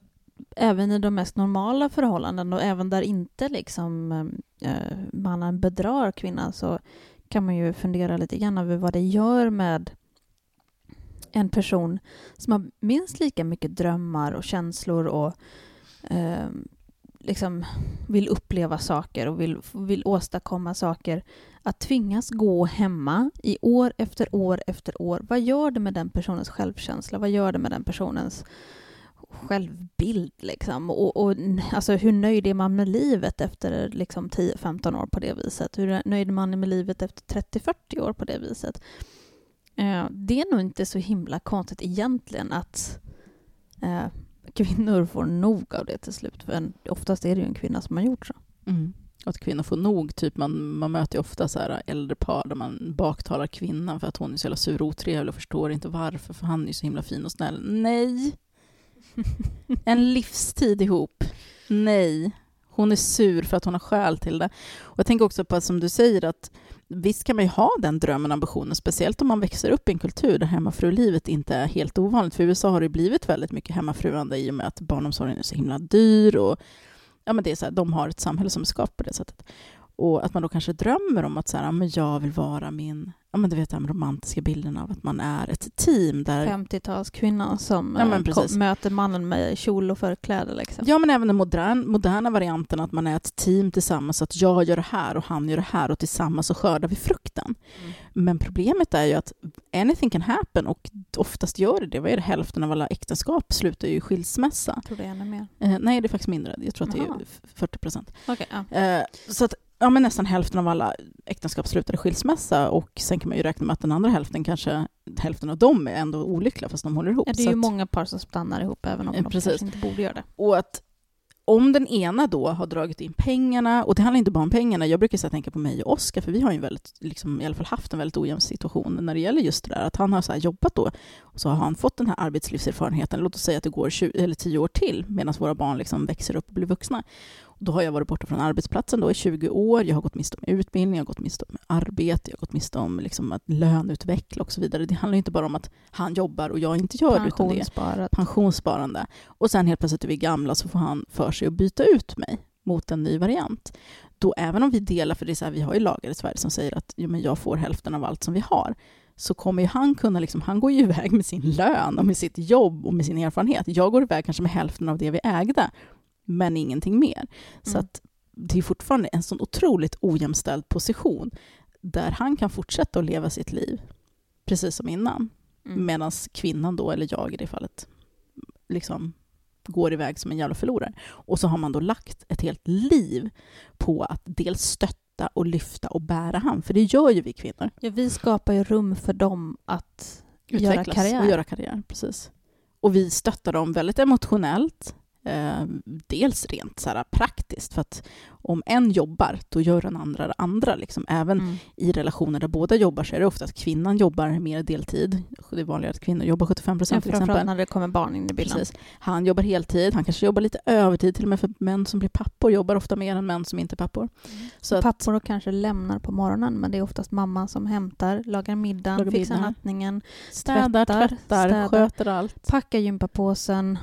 Speaker 2: även i de mest normala förhållanden och även där inte liksom, eh, eh, mannen bedrar kvinnan så kan man ju fundera lite grann över vad det gör med en person som har minst lika mycket drömmar och känslor och eh, liksom vill uppleva saker och vill, vill åstadkomma saker. Att tvingas gå hemma i år efter år efter år, vad gör det med den personens självkänsla? Vad gör det med den personens självbild? Liksom? Och, och, alltså, hur nöjd är man med livet efter liksom, 10-15 år på det viset? Hur nöjd är man med livet efter 30-40 år på det viset? Eh, det är nog inte så himla konstigt egentligen att eh, kvinnor får nog av det till slut. För en, oftast är det ju en kvinna som har gjort så.
Speaker 1: Mm. Att kvinnor får nog, typ man, man möter ju ofta så här äldre par där man baktalar kvinnan för att hon är så jävla sur och otrevlig och förstår inte varför, för han är ju så himla fin och snäll. Nej! <laughs> En livstid ihop. Nej. Hon är sur för att hon har skäl till det. Och jag tänker också på att som du säger att visst kan man ju ha den drömmen och ambitionen, speciellt om man växer upp i en kultur där hemmafrulivet inte är helt ovanligt. För i USA har det blivit väldigt mycket hemmafruande i och med att barnomsorgen är så himla dyr och ja, men det är så här, de har ett samhälle som är skapat på det sättet. Och att man då kanske drömmer om att så här, men jag vill vara min, ja men du vet den romantiska bilden av att man är ett team där
Speaker 2: 50-talskvinnan som
Speaker 1: Ja,
Speaker 2: eh, kom, möter mannen med kjol och förkläde. Liksom.
Speaker 1: Ja, men även den modern, moderna varianten att man är ett team tillsammans, att jag gör det här och han gör det här och tillsammans så skördar vi frukten.
Speaker 2: Mm.
Speaker 1: Men problemet är ju att anything can happen och oftast gör det det. Vad är det? Hälften av alla äktenskap slutar ju i skilsmässa.
Speaker 2: Jag tror det är ännu mer.
Speaker 1: Eh, nej, det är faktiskt mindre. Jag tror att det
Speaker 2: Jaha.
Speaker 1: är f- 40 procent.
Speaker 2: Okej, ja.
Speaker 1: Eh, så att ja, men nästan hälften av alla äktenskap slutar i skilsmässa och sen kan man ju räkna med att den andra hälften, kanske hälften av dem är ändå olyckliga fast de håller ihop.
Speaker 2: Ja, det är ju
Speaker 1: att-
Speaker 2: många par som stannar ihop även om de
Speaker 1: precis.
Speaker 2: kanske inte borde göra det.
Speaker 1: Och att om den ena då har dragit in pengarna, och det handlar inte bara om pengarna, jag brukar så tänka på mig och Oskar, för vi har ju väldigt, liksom, i alla fall haft en väldigt ojämn situation när det gäller just det där, att han har så här jobbat då, och så har han fått den här arbetslivserfarenheten, låt oss säga att det går 20, eller 10 år till, medan våra barn liksom växer upp och blir vuxna. Då har jag varit borta från arbetsplatsen då i 20 år, jag har gått miste om utbildning, jag har gått miste om arbete, jag har gått miste om liksom att löneutveckla och så vidare. Det handlar inte bara om att han jobbar och jag inte gör det, utan det är pensionssparande. Och sen helt plötsligt är vi gamla så får han för sig att byta ut mig mot en ny variant. Då även om vi delar, för det är så här, vi har ju lagar i Sverige som säger att jo, men jag får hälften av allt som vi har, så kommer ju han kunna, liksom, han går ju iväg med sin lön och med sitt jobb och med sin erfarenhet. Jag går iväg kanske med hälften av det vi ägde, men ingenting mer. Så
Speaker 2: Mm.
Speaker 1: att det är fortfarande en sån otroligt ojämställd position där han kan fortsätta att leva sitt liv precis som innan.
Speaker 2: Mm.
Speaker 1: Medan kvinnan då, eller jag i det fallet, liksom går iväg som en jävla förlorare. Och så har man då lagt ett helt liv på att dels stötta och lyfta och bära han, för det gör ju vi kvinnor.
Speaker 2: Ja, vi skapar ju rum för dem att göra
Speaker 1: Utvecklas
Speaker 2: karriär.
Speaker 1: och göra karriär. Precis. Och vi stöttar dem väldigt emotionellt, eh, dels rent så här, praktiskt, för att om en jobbar, då gör den andra det andra. Liksom. Även
Speaker 2: Mm.
Speaker 1: i relationer där båda jobbar så är det ofta att kvinnan jobbar mer deltid. Det är vanligare att kvinnor jobbar 75
Speaker 2: Ja,
Speaker 1: procent till exempel.
Speaker 2: när det kommer barn in i bilden.
Speaker 1: Precis. Han jobbar heltid, han kanske jobbar lite övertid till och med för män som blir pappor jobbar ofta mer än män som inte är pappor. Så att,
Speaker 2: Pappor kanske lämnar på morgonen men det är oftast mamman som hämtar, lagar middagen,
Speaker 1: Lagar
Speaker 2: fixar
Speaker 1: middag.
Speaker 2: nattningen,
Speaker 1: städar,
Speaker 2: tvättar,
Speaker 1: tvättar,
Speaker 2: städar.
Speaker 1: sköter allt.
Speaker 2: packar gympapåsen.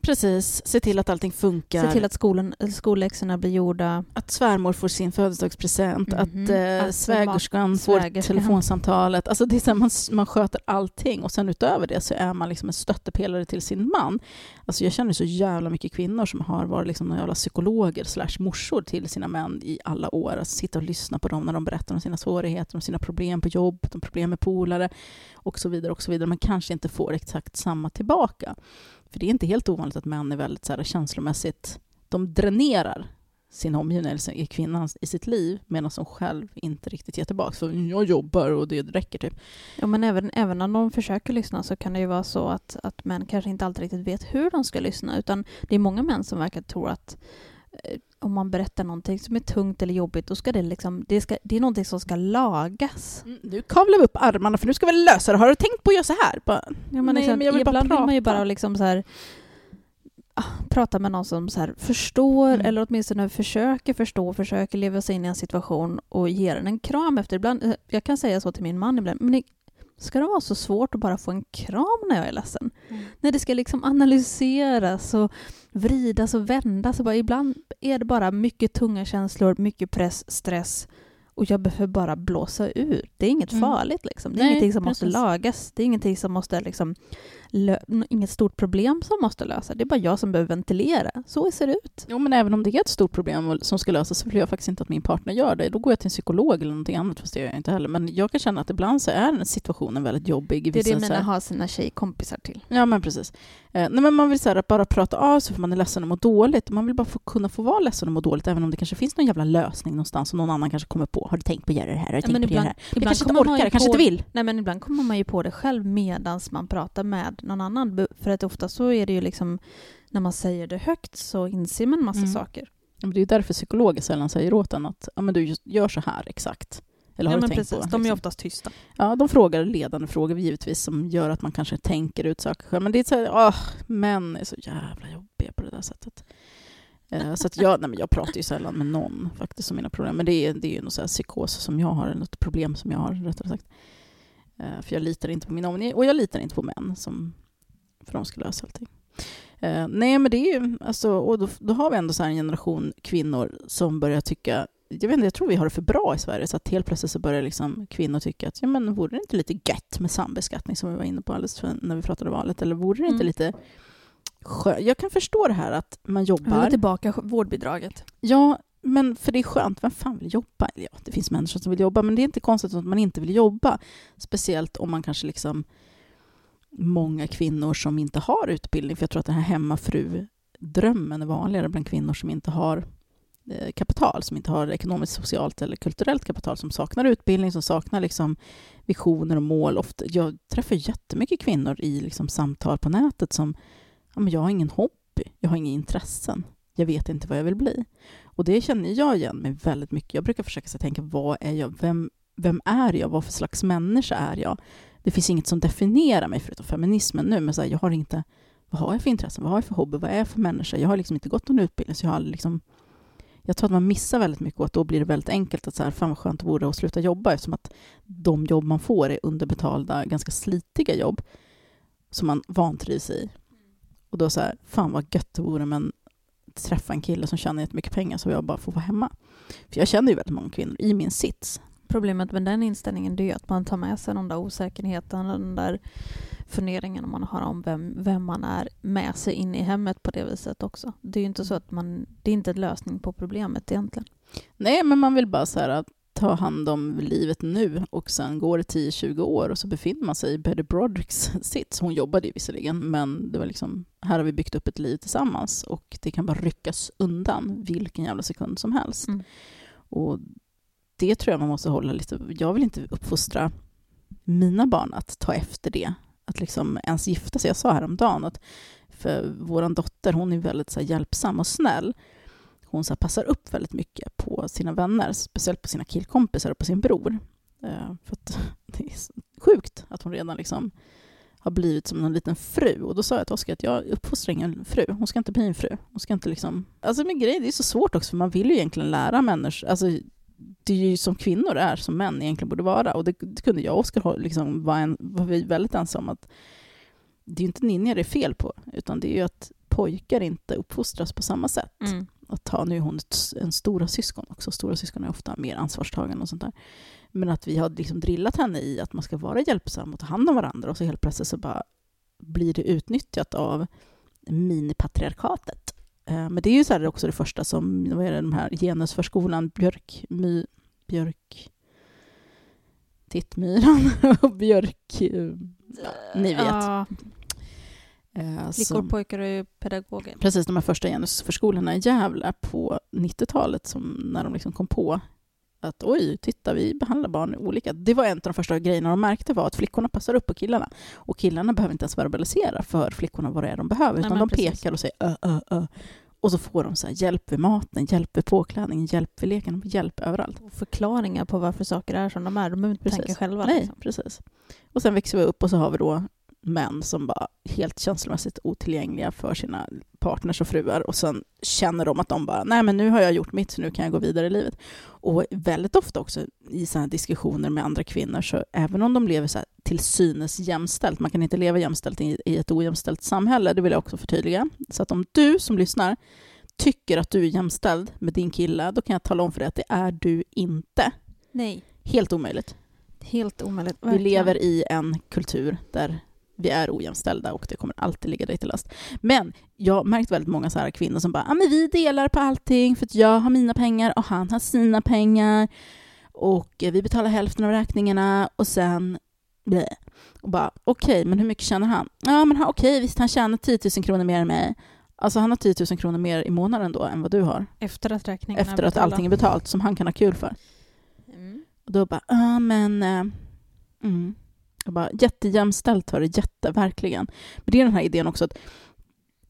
Speaker 1: Precis, se till att allting funkar.
Speaker 2: Se till att skolan, skolläxorna blir gjorda.
Speaker 1: Att svärmor får sin födelsedagspresent,
Speaker 2: Mhm.
Speaker 1: att eh,
Speaker 2: Att
Speaker 1: svägerskan får
Speaker 2: svägerskan.
Speaker 1: telefonsamtalet. Alltså det är så här, man, man sköter allting och sen utöver det så är man liksom en stöttepelare till sin man. Alltså jag känner så jävla mycket kvinnor som har varit liksom några jävla psykologer slash morsor till sina män i alla år. Alltså sitta och lyssna på dem när de berättar om sina svårigheter, om sina problem på jobb, de problem med polare och så vidare. och så vidare. Man kanske inte får exakt samma tillbaka. För det är inte helt ovanligt att män är väldigt så här, känslomässigt, de dränerar sin omgivning, kvinnan i sitt liv, medan de själv inte riktigt ger tillbaka. Så mm, jag jobbar och det räcker typ.
Speaker 2: Ja, men även, även om de försöker lyssna så kan det ju vara så att, att män kanske inte alltid riktigt vet hur de ska lyssna. Utan det är många män som verkar tro att eh, om man berättar någonting som är tungt eller jobbigt, då ska det liksom, det, ska, det är någonting som ska lagas.
Speaker 1: Mm, Nu kavlar vi upp armarna för nu ska vi lösa det. Har du tänkt på att göra så här? Bara,
Speaker 2: Ja, men
Speaker 1: Nej,
Speaker 2: liksom,
Speaker 1: men jag vill bara
Speaker 2: ibland vill man ju
Speaker 1: prata.
Speaker 2: bara liksom så här, ah, prata med någon som så här förstår,
Speaker 1: Mm.
Speaker 2: eller åtminstone försöker förstå, försöker leva sig in i en situation och ge den en kram efter. Ibland, eh, jag kan säga så till min man ibland, men ska det vara så svårt att bara få en kram när jag är ledsen? När det ska liksom analyseras och vridas och vändas. Och bara, ibland är det bara mycket tunga känslor, mycket press, stress och jag behöver bara blåsa ur. Det är inget
Speaker 1: Mm.
Speaker 2: farligt. Liksom. Det är
Speaker 1: Nej,
Speaker 2: ingenting som måste
Speaker 1: precis.
Speaker 2: lagas. Det är ingenting som måste liksom, inget stort problem som måste lösa. Det är bara jag som behöver ventilera. Så ser det ut.
Speaker 1: Jo, men även om det är ett stort problem som ska lösas så vill jag faktiskt inte att min partner gör det. Då går jag till en psykolog eller någonting annat, fast det gör jag inte heller. Men jag kan känna att ibland så är situationen väldigt jobbig.
Speaker 2: Det är det mina
Speaker 1: här-
Speaker 2: har sina tjejkompisar till.
Speaker 1: Ja, men precis. Eh, nej, men man vill så här, bara prata av sig för man är ledsen och mår dåligt. Man vill bara få, kunna få vara ledsen och må dåligt, även om det kanske finns någon jävla lösning någonstans och någon annan kanske kommer på. Har du tänkt på att göra det här? Har du tänkt
Speaker 2: men
Speaker 1: på göra det
Speaker 2: ibland,
Speaker 1: här? Jag
Speaker 2: ibland
Speaker 1: kanske inte orkar, jag kanske inte vill.
Speaker 2: Nej, men ibland kommer man ju på det själv medan man pratar med någon annan. För att ofta så är det ju liksom, när man säger det högt så inser man en massa
Speaker 1: Mm.
Speaker 2: saker.
Speaker 1: Ja, Det är därför psykologer sällan säger åt en att ja, men du gör så här exakt. Eller har
Speaker 2: Ja,
Speaker 1: du
Speaker 2: men
Speaker 1: tänkt
Speaker 2: precis.
Speaker 1: på?
Speaker 2: De är
Speaker 1: liksom?
Speaker 2: oftast tysta.
Speaker 1: Ja, de frågar ledande frågor givetvis som gör att man kanske tänker ut saker själv. Men det är så här, åh, män är så jävla jobbiga på det där sättet. Eh, så att jag, nej, men jag pratar ju sällan med någon faktiskt om mina problem. Men det är, det är ju så här psykos som jag har, något problem som jag har rättare sagt. Eh, för jag litar inte på min omgivning och jag litar inte på män som, för de ska lösa allting. Eh, nej men det är ju, alltså, och då, då har vi ändå så här en generation kvinnor som börjar tycka jag, vet inte, jag tror vi har det för bra i Sverige, så att helt plötsligt så börjar liksom kvinnor tycka att ja, men vore det inte lite gött med sambeskattning som vi var inne på alldeles för, när vi pratade valet, eller vore det inte
Speaker 2: Mm.
Speaker 1: lite skö- Jag kan förstå det här att man
Speaker 2: Jag vill
Speaker 1: jobbar.
Speaker 2: tillbaka vårdbidraget.
Speaker 1: Ja, men för det är skönt. Vem fan vill jobba? Ja, det finns människor som vill jobba, men det är inte konstigt att man inte vill jobba. Speciellt om man kanske liksom många kvinnor som inte har utbildning. För jag tror att den här hemmafru-drömmen är vanligare bland kvinnor som inte har eh, kapital, som inte har ekonomiskt, socialt eller kulturellt kapital, som saknar utbildning, som saknar liksom visioner och mål. Ofta, jag träffar jättemycket kvinnor i liksom samtal på nätet som ja, men jag har ingen hobby, jag har inga intressen, jag vet inte vad jag vill bli. Och det känner jag igen mig väldigt mycket. Jag brukar försöka så tänka, vad är jag? Vem, vem är jag? Vad för slags människa är jag? Det finns inget som definierar mig förutom feminismen nu, men så här, jag har inte, vad har jag för intressen? Vad har jag för hobby? Vad är jag för människa? Jag har liksom inte gått någon utbildning, så jag har liksom jag tror att man missar väldigt mycket och att då blir det väldigt enkelt att så här, fan vad skönt det vore att sluta jobba eftersom att de jobb man får är underbetalda, ganska slitiga jobb som man vantrivs i. Och då så här, fan vad gött det vore träffa en kille som tjänar jättemycket pengar så jag bara får vara hemma. För jag känner ju väldigt många kvinnor i min sits.
Speaker 2: Problemet med den inställningen det är att man tar med sig den där osäkerheten, den där funderingen man har om vem, vem man är med sig in i hemmet på det viset också. Det är ju inte så att man, det är inte en lösning på problemet egentligen.
Speaker 1: Nej, men man vill bara så här, att ta hand om livet nu och sen går det 10-20 år och så befinner man sig i Betty Brodericks sits. Hon jobbade ju visserligen, men det var liksom, här har vi byggt upp ett liv tillsammans och det kan bara ryckas undan vilken jävla sekund som helst.
Speaker 2: Mm.
Speaker 1: Och det tror jag man måste hålla lite... Jag vill inte uppfostra mina barn att ta efter det. Att liksom ens gifta sig. Jag sa häromdagen att för vår dotter, hon är väldigt så hjälpsam och snäll. Hon så passar upp väldigt mycket på sina vänner, speciellt på sina killkompisar och på sin bror. Eh, för att <laughs> det är sjukt att hon redan liksom har blivit som en liten fru. Och då sa jag till Oskar att jag uppfostrar ingen fru. Hon ska inte bli en fru. Hon ska inte liksom... Alltså men grejen, det är så svårt också, för man vill ju egentligen lära människor... Alltså, det är ju som kvinnor är, som män egentligen borde vara. Och det, det kunde jag och Oskar liksom, var, en, var vi väldigt ensamma om att det är ju inte Ninja det är fel på, utan det är ju att pojkar inte uppfostras på samma sätt.
Speaker 2: Mm.
Speaker 1: Att ta, nu är hon ett, en stora syskon också, stora syskon är ofta mer ansvarstagande och sånt där. Men att vi har liksom drillat henne i att man ska vara hjälpsam och ta hand om varandra och så helt plötsligt så bara blir det utnyttjat av minipatriarkatet. Eh, men det är ju så här också det första som, vad är det, de här genusförskolan, Björk, My, Björk, Tittmyran <laughs> och Björk, ja, ni vet.
Speaker 2: Ja, flickor,
Speaker 1: som-
Speaker 2: pojkar och pedagoger.
Speaker 1: Precis, de här första genusförskolorna i Gävle på 90-talet, som när de liksom kom på att oj, titta, vi behandlar barn olika. Det var en av de första grejerna de märkte var att flickorna passar upp på killarna. Och killarna behöver inte ens verbalisera för flickorna vad det är de behöver,
Speaker 2: Nej,
Speaker 1: utan
Speaker 2: men
Speaker 1: de
Speaker 2: precis.
Speaker 1: pekar och säger ö, ö, ö. Och så får de så här, hjälp vid maten, hjälp vid påklädningen, hjälp vid leken, hjälp överallt.
Speaker 2: Och förklaringar på varför saker är som de är. De behöver inte
Speaker 1: Precis.
Speaker 2: tänka själva.
Speaker 1: Nej,
Speaker 2: liksom.
Speaker 1: precis. Och sen växer vi upp och så har vi då män som bara helt känslomässigt otillgängliga för sina partners och fruar och sen känner de att de bara, nej men nu har jag gjort mitt så nu kan jag gå vidare i livet. Och väldigt ofta också i sådana diskussioner med andra kvinnor så även om de lever så här till synes jämställt, man kan inte leva jämställt i, i ett ojämställt samhälle, det vill jag också förtydliga. Så att om du som lyssnar tycker att du är jämställd med din kille, då kan jag tala om för dig att det är du inte.
Speaker 2: Nej,
Speaker 1: Helt omöjligt.
Speaker 2: helt omöjligt.
Speaker 1: Vi
Speaker 2: Verkligen.
Speaker 1: lever i en kultur där vi är ojämställda och det kommer alltid ligga dig till last. Men jag har märkt väldigt många så här kvinnor som bara, ah, men vi delar på allting för att jag har mina pengar och han har sina pengar och eh, vi betalar hälften av räkningarna och sen blä. Och bara, okej, men hur mycket tjänar han? Ja, men okej, visst, han tjänar 10 000 kronor mer än mig. Alltså han har 10 000 kronor mer i månaden då än vad du har.
Speaker 2: Efter att räkningarna
Speaker 1: Efter att allting är betalt, som han kan ha kul för.
Speaker 2: Mm.
Speaker 1: Och då bara, ja men... eh, Mm ska bara, jättejämställt var det, jätteverkligen. Men det är den här idén också att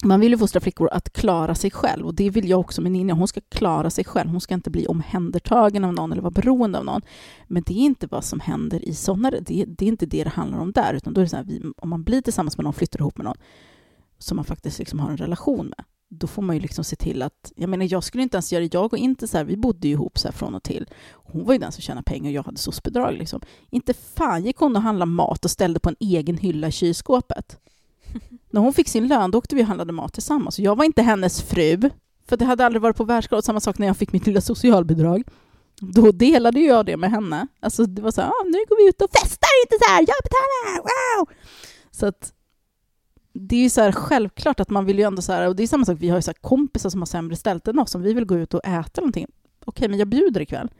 Speaker 1: man vill ju fostra flickor att klara sig själv och det vill jag också med Ninja. Hon ska klara sig själv. Hon ska inte bli omhändertagen av någon eller vara beroende av någon. Men det är inte vad som händer i sådana... Det, det är inte det det handlar om där, utan då är det så här, vi, om man blir tillsammans med någon, flyttar ihop med någon som man faktiskt liksom har en relation med, då får man ju liksom se till att... Jag menar, jag skulle inte ens göra det. Jag och inte så här, vi bodde ju ihop så här från och till. Hon var ju den som tjänade pengar och jag hade SOS-bidrag. Liksom. Inte fan gick hon och handlade mat och ställde på en egen hylla i kylskåpet. <laughs> När hon fick sin lön, då åkte vi och handlade mat tillsammans. Jag var inte hennes fru, för det hade aldrig varit på världskartan. Samma sak när jag fick mitt lilla socialbidrag. Då delade jag det med henne. Alltså det var så här, ah, nu går vi ut och festar, inte så här, jag betalar, wow! Så att det är ju så här självklart att man vill ju ändå så här, och det är samma sak, vi har ju så här kompisar som har sämre ställt än oss, om vi vill gå ut och äta någonting. Okej, men jag bjuder ikväll.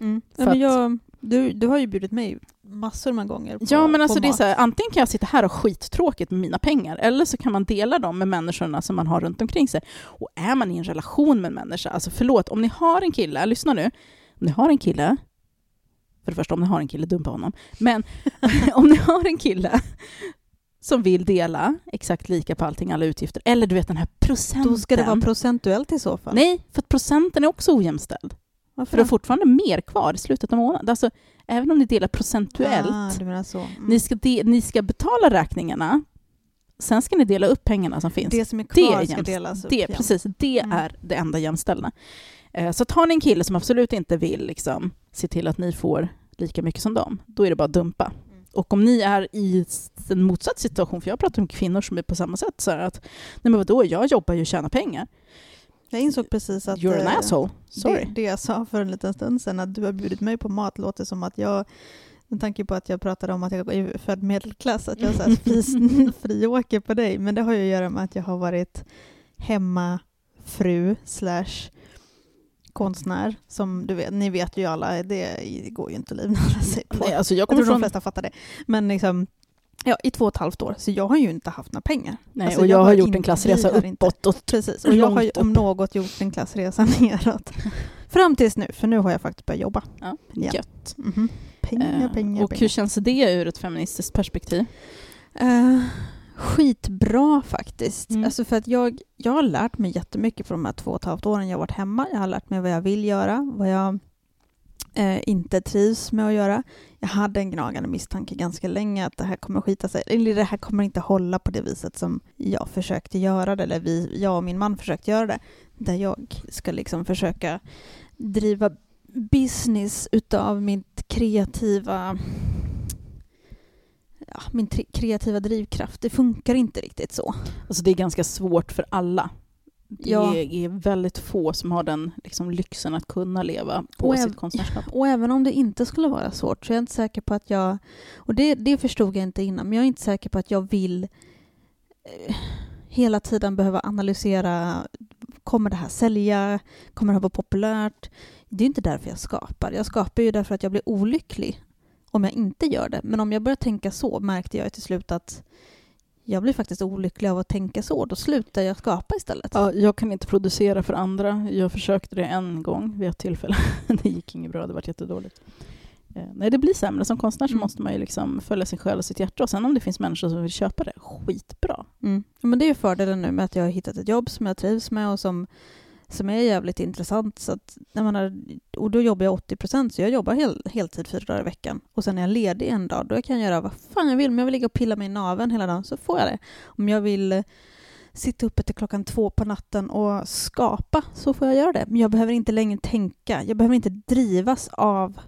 Speaker 2: Mm. Ja, men jag, du, du har ju bjudit mig massor med gånger på,
Speaker 1: Ja, men alltså det är så här, antingen kan jag sitta här och ha skittråkigt med mina pengar, eller så kan man dela dem med människorna som man har runt omkring sig. Och är man i en relation med en människa, alltså förlåt, om ni har en kille, lyssna nu, om ni har en kille, för det första om ni har en kille, dumpa honom, men <laughs> om ni har en kille som vill dela exakt lika på allting, alla utgifter, eller du vet den här procenten.
Speaker 2: Då ska det vara procentuellt i så fall.
Speaker 1: Nej, för procenten är också ojämställd.
Speaker 2: Varför
Speaker 1: För det är fortfarande mer kvar i slutet av månaden. Alltså, även om ni delar procentuellt,
Speaker 2: Ah, du menar så. Mm.
Speaker 1: ni, ska de, ni ska betala räkningarna, sen ska ni dela upp pengarna som finns.
Speaker 2: det som är
Speaker 1: det
Speaker 2: kvar
Speaker 1: är
Speaker 2: ska delas upp
Speaker 1: det,
Speaker 2: igen.
Speaker 1: precis, det
Speaker 2: Mm.
Speaker 1: är det enda jämställda. Eh, Så att har ni en kille som absolut inte vill liksom, se till att ni får lika mycket som dem, då är det bara att dumpa. Och om ni är i en motsatt situation, för jag pratar om kvinnor som är på samma sätt, så här att nej men vadå, jag jobbar ju och tjänar pengar.
Speaker 2: Jag insåg precis att
Speaker 1: You're an
Speaker 2: eh,
Speaker 1: asshole. Sorry.
Speaker 2: Det, det jag sa för en liten stund sedan, att du har bjudit mig på mat, låter som att jag med tanke på att jag pratade om att jag är född medelklass, att jag så här <laughs> fri, friåker på dig. Men det har ju att göra med att jag har varit hemmafru slash konstnär. Som du vet, ni vet ju alla, det går ju inte att livnära sig på.
Speaker 1: Nej, alltså jag
Speaker 2: jag
Speaker 1: kommer
Speaker 2: tror de
Speaker 1: från...
Speaker 2: flesta fattar det. Men liksom, ja, i två och ett halvt år. Så jag har ju inte haft några pengar.
Speaker 1: Nej,
Speaker 2: Alltså,
Speaker 1: och
Speaker 2: jag
Speaker 1: jag har gjort en klassresa uppåt och
Speaker 2: Precis, och jag har ju om något gjort en klassresa <laughs> neråt. Fram tills nu, för nu har jag faktiskt börjat jobba.
Speaker 1: ja,
Speaker 2: Ja.
Speaker 1: gött.
Speaker 2: Mhm. Pengar,
Speaker 1: Eh,
Speaker 2: pengar,
Speaker 1: och
Speaker 2: pengar.
Speaker 1: hur känns det ur ett feministiskt perspektiv?
Speaker 2: Eh, skitbra faktiskt.
Speaker 1: Mm.
Speaker 2: Alltså för att jag, jag har lärt mig jättemycket från de här två och ett halvt åren jag varit hemma. Jag har lärt mig vad jag vill göra, vad jag eh, inte trivs med att göra. Jag hade en gnagande misstanke ganska länge att det här kommer skita sig. Eller det här kommer inte hålla på det viset som jag försökte göra det, eller vi, jag och min man försökte göra det. Där jag ska liksom försöka driva business utav mitt kreativa ja, min kreativa drivkraft. Det funkar inte riktigt så.
Speaker 1: Alltså det är ganska svårt för alla. Det
Speaker 2: Ja.
Speaker 1: är väldigt få som har den liksom, lyxen att kunna leva på
Speaker 2: Och
Speaker 1: sitt konstnärskap.
Speaker 2: Och även om det inte skulle vara svårt så är jag inte säker på att jag... Och det, det förstod jag inte innan, men jag är inte säker på att jag vill eh, hela tiden behöva analysera Kommer det här sälja? Kommer det här vara populärt? Det är inte därför jag skapar. Jag skapar ju därför att jag blir olycklig om jag inte gör det. Men om jag börjar tänka så märkte jag till slut att jag blir faktiskt olycklig av att tänka så. Då slutar jag skapa istället.
Speaker 1: Ja, jag kan inte producera för andra. Jag försökte det en gång vid ett tillfälle. <laughs> det gick inget bra, det var jättedåligt. Eh, nej, det blir sämre. Som konstnär så
Speaker 2: Mm.
Speaker 1: måste man ju liksom följa sin själ och sitt hjärta. Och sen om det finns människor som vill köpa det, skitbra.
Speaker 2: Mm. Men det är ju fördelen nu med att jag har hittat ett jobb som jag trivs med och som, som är jävligt intressant. Så att, jag menar, och då jobbar jag 80 procent, så jag jobbar hel, heltid fyra dagar i veckan. Och sen är jag ledig en dag, då kan jag göra vad fan jag vill. Om jag vill ligga och pilla mig i naveln hela dagen så får jag det. Om jag vill eh, sitta uppe till klockan två på natten och skapa så får jag göra det. Men jag behöver inte längre tänka. Jag behöver inte drivas av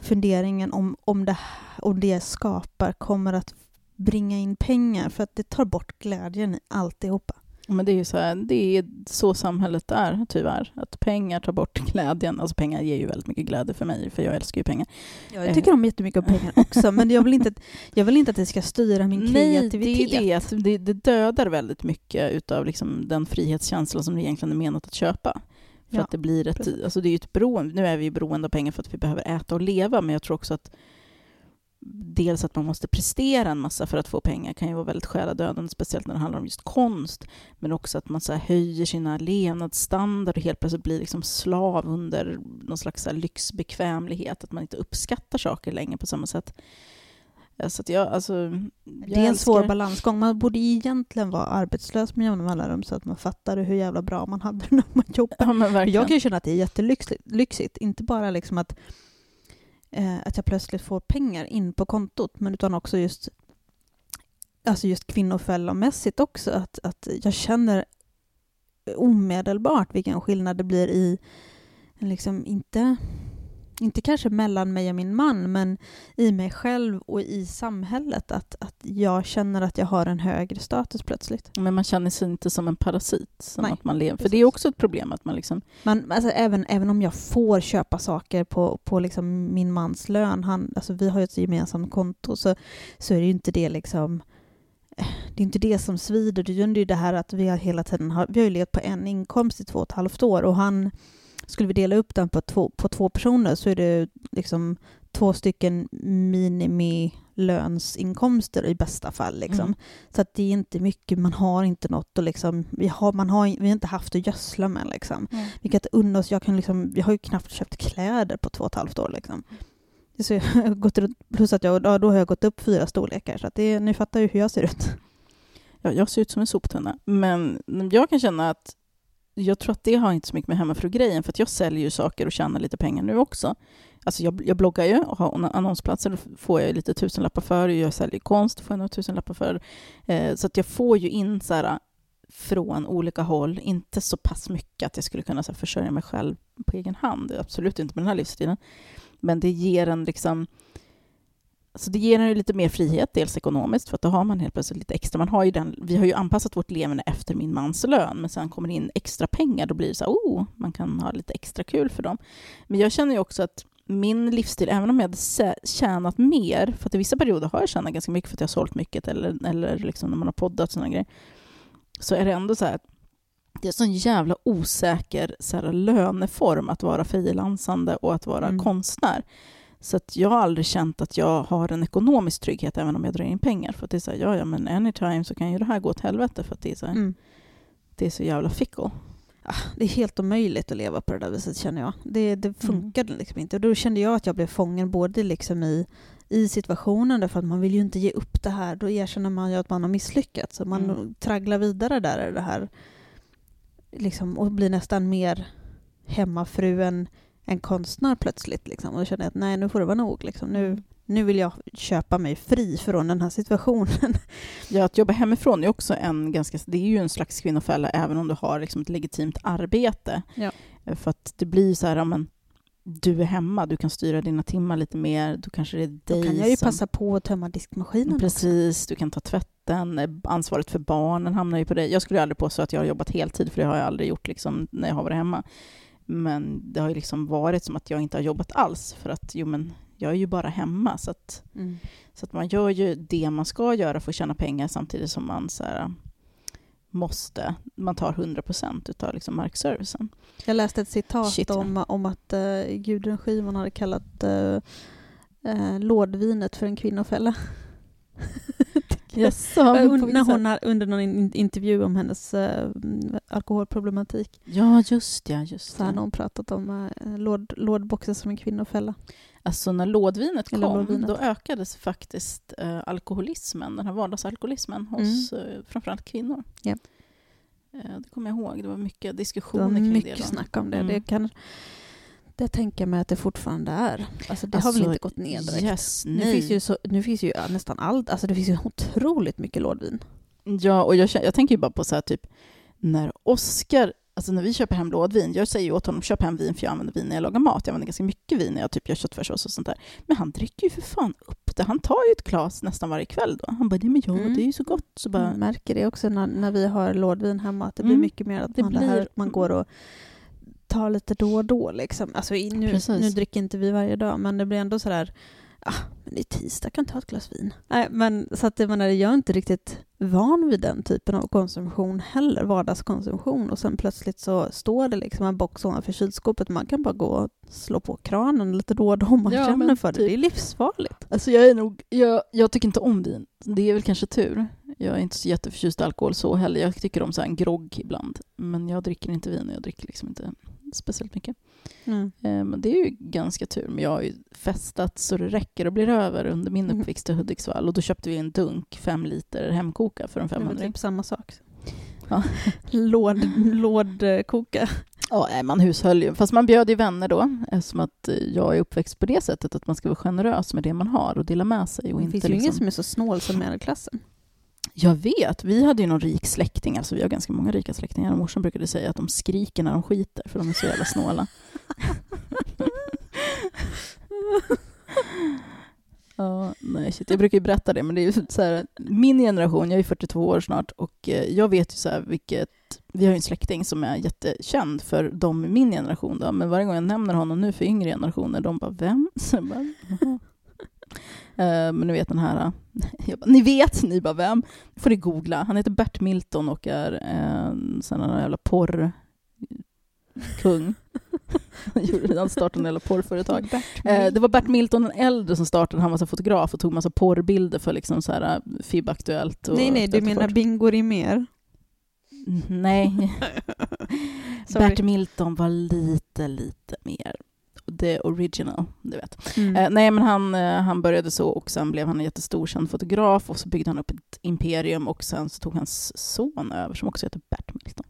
Speaker 2: funderingen om, om, det, om det jag skapar kommer att bringa in pengar för att det tar bort glädjen i alltihopa.
Speaker 1: Men det är ju så, här, det är så samhället är, tyvärr. Att pengar tar bort glädjen. Alltså pengar ger ju väldigt mycket glädje för mig, för jag älskar ju pengar.
Speaker 2: Jag tycker om jättemycket om pengar också, men jag vill, inte, jag vill inte att det ska styra min kreativitet.
Speaker 1: Nej, det är det. Det, det dödar väldigt mycket utav liksom den frihetskänslan som det egentligen är menat att köpa. För
Speaker 2: Ja,
Speaker 1: att det blir ett,
Speaker 2: precis.
Speaker 1: alltså det är ju ett beroende, nu är vi ju beroende av pengar för att vi behöver äta och leva, men jag tror också att dels att man måste prestera en massa för att få pengar kan ju vara väldigt själadödande, speciellt när det handlar om just konst, men också att man så höjer sina levnadsstandard och helt plötsligt blir liksom slav under någon slags så lyxbekvämlighet, att man inte uppskattar saker längre på samma sätt. Så att jag, alltså, jag
Speaker 2: Det är en svår
Speaker 1: älskar-
Speaker 2: balansgång. Man borde egentligen vara arbetslös med jämna mellanrum så att man fattar hur jävla bra man hade <laughs> när man jobbade.
Speaker 1: Ja.
Speaker 2: Jag kan ju känna att det är jättelyxigt. lyxigt. Inte bara liksom att, eh, att jag plötsligt får pengar in på kontot, men utan också just, alltså just kvinnofällomässigt också. Att, att jag känner omedelbart vilken skillnad det blir i, liksom inte, inte kanske mellan mig och min man, men i mig själv och i samhället. Att, att jag känner att jag har en högre status plötsligt.
Speaker 1: Men man känner sig inte som en parasit. Som
Speaker 2: Nej,
Speaker 1: att man lever. För det är också ett problem att man liksom...
Speaker 2: Man, alltså, även, även om jag får köpa saker på, på liksom min mans lön, han, alltså, vi har ju ett gemensamt konto, så, så är det ju inte det liksom det är inte det som svider, det är ju det här att vi har hela tiden har, vi har ju levt på en inkomst i två och ett halvt år och han, skulle vi dela upp den på två, på två personer så är det liksom två stycken minimilönsinkomster i bästa fall. Liksom.
Speaker 1: Mm.
Speaker 2: Så att det är inte mycket, man har inte något att liksom, vi har, man har, vi har inte haft att gödsla med. Liksom. Vi kan inte unna oss, jag, kan liksom, jag har ju knappt köpt kläder på två och ett halvt år. Liksom. Så jag har gått runt, plus att jag, ja, då har jag gått upp fyra storlekar, så att det, ni fattar ju hur jag ser ut.
Speaker 1: Ja, jag ser ut som en soptunna. Men jag kan känna att jag tror att det har inte så mycket med hemmafru-grejen, för att jag säljer ju saker och tjänar lite pengar nu också. Alltså jag, jag bloggar ju och har annonsplatser, då får jag lite tusenlappar för. Jag säljer konst, får jag några tusenlappar för. Eh, så att jag får ju in så här, från olika håll, inte så pass mycket att jag skulle kunna så här, försörja mig själv på egen hand. Absolut inte med den här livsstilen. Men det ger en liksom så det ger en ju lite mer frihet, dels ekonomiskt, för att då har man helt plötsligt lite extra. Man har ju den, vi har ju anpassat vårt levande efter min mans lön, men sen kommer det in extra pengar, då blir det så här, oh, man kan ha lite extra kul för dem. Men jag känner ju också att min livsstil, även om jag hade tjänat mer, för att i vissa perioder har jag tjänat ganska mycket för att jag har sålt mycket, eller, eller liksom när man har poddat och sådana grejer, så är det ändå så här att det är en sån jävla osäker så här, löneform att vara frilansande och att vara
Speaker 2: Mm.
Speaker 1: konstnär. Så att jag har aldrig känt att jag har en ekonomisk trygghet även om jag drar in pengar. För att det är så här, ja, ja, men anytime så kan ju det här gå åt helvete för att det är så, här,
Speaker 2: Mm.
Speaker 1: det är så jävla fickle.
Speaker 2: Ah, Det är helt omöjligt att leva på det där viset känner jag. Det, det funkar liksom inte. Och då kände jag att jag blev fången både liksom i, i situationen därför att man vill ju inte ge upp det här. Då erkänner man ju att man har misslyckats. Så man
Speaker 1: Mm.
Speaker 2: tragglar vidare där i det här liksom, och blir nästan mer hemmafru än, än konstnär plötsligt. Liksom. Och då känner jag att nej, nu får det vara nog. Liksom. Nu, nu vill jag köpa mig fri från den här situationen. <laughs>
Speaker 1: Ja, att jobba hemifrån är också en ganska, det är ju en slags kvinnofälla även om du har liksom ett legitimt arbete.
Speaker 2: Ja.
Speaker 1: Eh, För att det blir så här, ja, men, du är hemma, du kan styra dina timmar lite mer, då kanske det är
Speaker 2: Då
Speaker 1: dig
Speaker 2: kan jag ju
Speaker 1: som...
Speaker 2: passa på att tömma diskmaskinen också.
Speaker 1: Precis, du kan ta tvätten, eh, ansvaret för barnen hamnar ju på dig. Jag skulle aldrig påstå att jag har jobbat heltid, för det har jag aldrig gjort liksom, när jag har varit hemma. Men det har ju liksom varit som att jag inte har jobbat alls, för att jo, men jag är ju bara hemma. Så att,
Speaker 2: Mm.
Speaker 1: så att man gör ju det man ska göra för att tjäna pengar samtidigt som man så här, måste, man tar 100 procent av liksom markservicen.
Speaker 2: Jag läste ett citat
Speaker 1: Shit,
Speaker 2: om, om att uh, Gudrun Schyman hade kallat uh, uh, lådvinet för en kvinnofälla. <laughs>
Speaker 1: Vilket
Speaker 2: när hon har, under någon in- intervju om hennes uh, alkoholproblematik
Speaker 1: Ja, just ja, just
Speaker 2: så hade
Speaker 1: det.
Speaker 2: hon pratat om uh, låd, lådboxen som en kvinnofälla.
Speaker 1: Alltså när lådvinet kom,
Speaker 2: lådvinet.
Speaker 1: då ökades faktiskt eh, alkoholismen, den här vardagsalkoholismen hos eh, framförallt kvinnor.
Speaker 2: Mm. Ja.
Speaker 1: Eh, det kommer jag ihåg, det var mycket
Speaker 2: Det
Speaker 1: diskussioner
Speaker 2: var
Speaker 1: kring det.
Speaker 2: mycket
Speaker 1: då.
Speaker 2: snack om det.
Speaker 1: Mm.
Speaker 2: Det, kan, det tänker jag mig att det fortfarande är. Alltså det har
Speaker 1: Alltså,
Speaker 2: väl inte gått ner direkt.
Speaker 1: Yes,
Speaker 2: Nu finns, ju så, nu finns ju nästan allt, alltså det finns ju otroligt mycket lådvin.
Speaker 1: Ja, och jag, jag tänker ju bara på så här typ, när Oscar, alltså när vi köper hem lådvin, jag säger ju åt honom, köp hem vin för jag använder vin när jag lagar mat. Jag använder ganska mycket vin när jag typ gör köttfärssås och sånt där. Men han dricker ju för fan upp det. Han tar ju ett glas nästan varje kväll då. Han bara, nej men ja,
Speaker 2: Mm.
Speaker 1: det är ju så gott. Så bara,
Speaker 2: Jag märker det också när, när vi har lådvin hemma, att det blir
Speaker 1: Mm.
Speaker 2: mycket mer att
Speaker 1: Det
Speaker 2: man, det
Speaker 1: blir-
Speaker 2: här, man går och tar lite då och då. Liksom. Alltså, nu,
Speaker 1: Precis.
Speaker 2: nu dricker inte vi varje dag, men det blir ändå sådär, ah, men det är tisdag, kan ta ett glas vin. Nej, men, så att jag menar, jag är inte riktigt van vid den typen av konsumtion heller, vardagskonsumtion. Och sen plötsligt så står det liksom en box ovanför kylskåpet, man kan bara gå och slå på kranen lite då och då om man
Speaker 1: Ja,
Speaker 2: känner för det.
Speaker 1: typ.
Speaker 2: Det är livsfarligt.
Speaker 1: Alltså jag är nog, jag, jag tycker inte om vin. Det är väl kanske tur. Jag är inte så jätteförtjust i alkohol så heller. Jag tycker om så här en grogg ibland. Men jag dricker inte vin och jag dricker liksom inte speciellt mycket.
Speaker 2: Mm.
Speaker 1: Eh, Men det är ju ganska tur. Men jag har ju festat så det räcker och blir över under min
Speaker 2: Mhm.
Speaker 1: uppväxt i Hudiksvall. Och då köpte vi en dunk, fem liter hemkoka för en
Speaker 2: Det är väl
Speaker 1: 500.
Speaker 2: typ samma sak.
Speaker 1: Ja. <laughs>
Speaker 2: Låd, lådkoka.
Speaker 1: Ja, man hushöll ju. Fast man bjöd ju vänner då, eftersom att eh, jag är uppväxt på det sättet att man ska vara generös med det man har och dela med sig. Och
Speaker 2: Det
Speaker 1: inte
Speaker 2: finns ju ingen
Speaker 1: liksom...
Speaker 2: som är så snål som medelklassen.
Speaker 1: Jag vet, vi hade ju någon rik släkting, alltså vi har ganska många rika släktingar. Morsan brukade säga att de skriker när de skiter, för de är så jävla snåla. Ja, nej, shit. Jag brukar ju berätta det, men det är ju så här, min generation, jag är 42 år snart, och eh, jag vet ju så här vilket, vi har ju en släkting som är jättekänd för de i min generation, då, men varje gång jag nämner honom nu för yngre generationer, de bara vem? Så jag bara, "Jaha." Eh, men ni vet den här, <laughs> jag bara, ni vet, ni bara vem? Nu får ni googla. Han heter Bert Milton och är en sån här jävla porrkung. <laughs> Han startade en jävla porrföretag. Eh, det var Bert Milton den äldre som startade, han var så fotograf och tog massa porrbilder för liksom så här eh, FIB Aktuellt. Och
Speaker 2: nej, nej, du menar. Bingo Rimér?
Speaker 1: Mm, Nej. <laughs> Bert Milton var lite, lite mer the original, du vet.
Speaker 2: Mm.
Speaker 1: Eh, nej, men han, eh, han började så och sen blev han en jättestor känd fotograf och så byggde han upp ett imperium och sen så tog hans son över som också heter Bert Milton.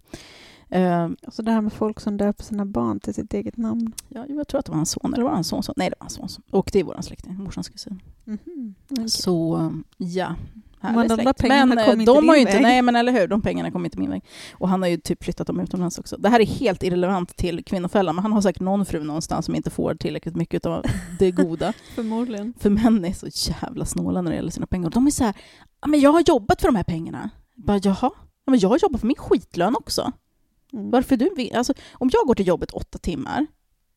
Speaker 1: Eh,
Speaker 2: Alltså det här med folk som döper sina barn till sitt eget namn.
Speaker 1: ja, jag tror att det var hans son, eller var det hans sonson? Nej, det var hans sonson. Och det är vår släkting, morsans kusin.
Speaker 2: Mhm. Okej.
Speaker 1: Så eh, ja,
Speaker 2: Men de där pengarna
Speaker 1: Men eh,
Speaker 2: kom inte
Speaker 1: de har ju inte,
Speaker 2: väg.
Speaker 1: nej men eller hur, de pengarna kom inte min väg. Och han har ju typ flyttat dem utomlands också. Det här är helt irrelevant till kvinnofällan, men han har säkert någon fru någonstans som inte får tillräckligt mycket av det goda. <laughs>
Speaker 2: Förmodligen.
Speaker 1: För män är så jävla snåla när det gäller sina pengar. De är så här, men jag har jobbat för de här pengarna. Bara, jaha, ja, men jag har jobbat för min skitlön också.
Speaker 2: Mm.
Speaker 1: Varför du vill, alltså, om jag går till jobbet åtta timmar,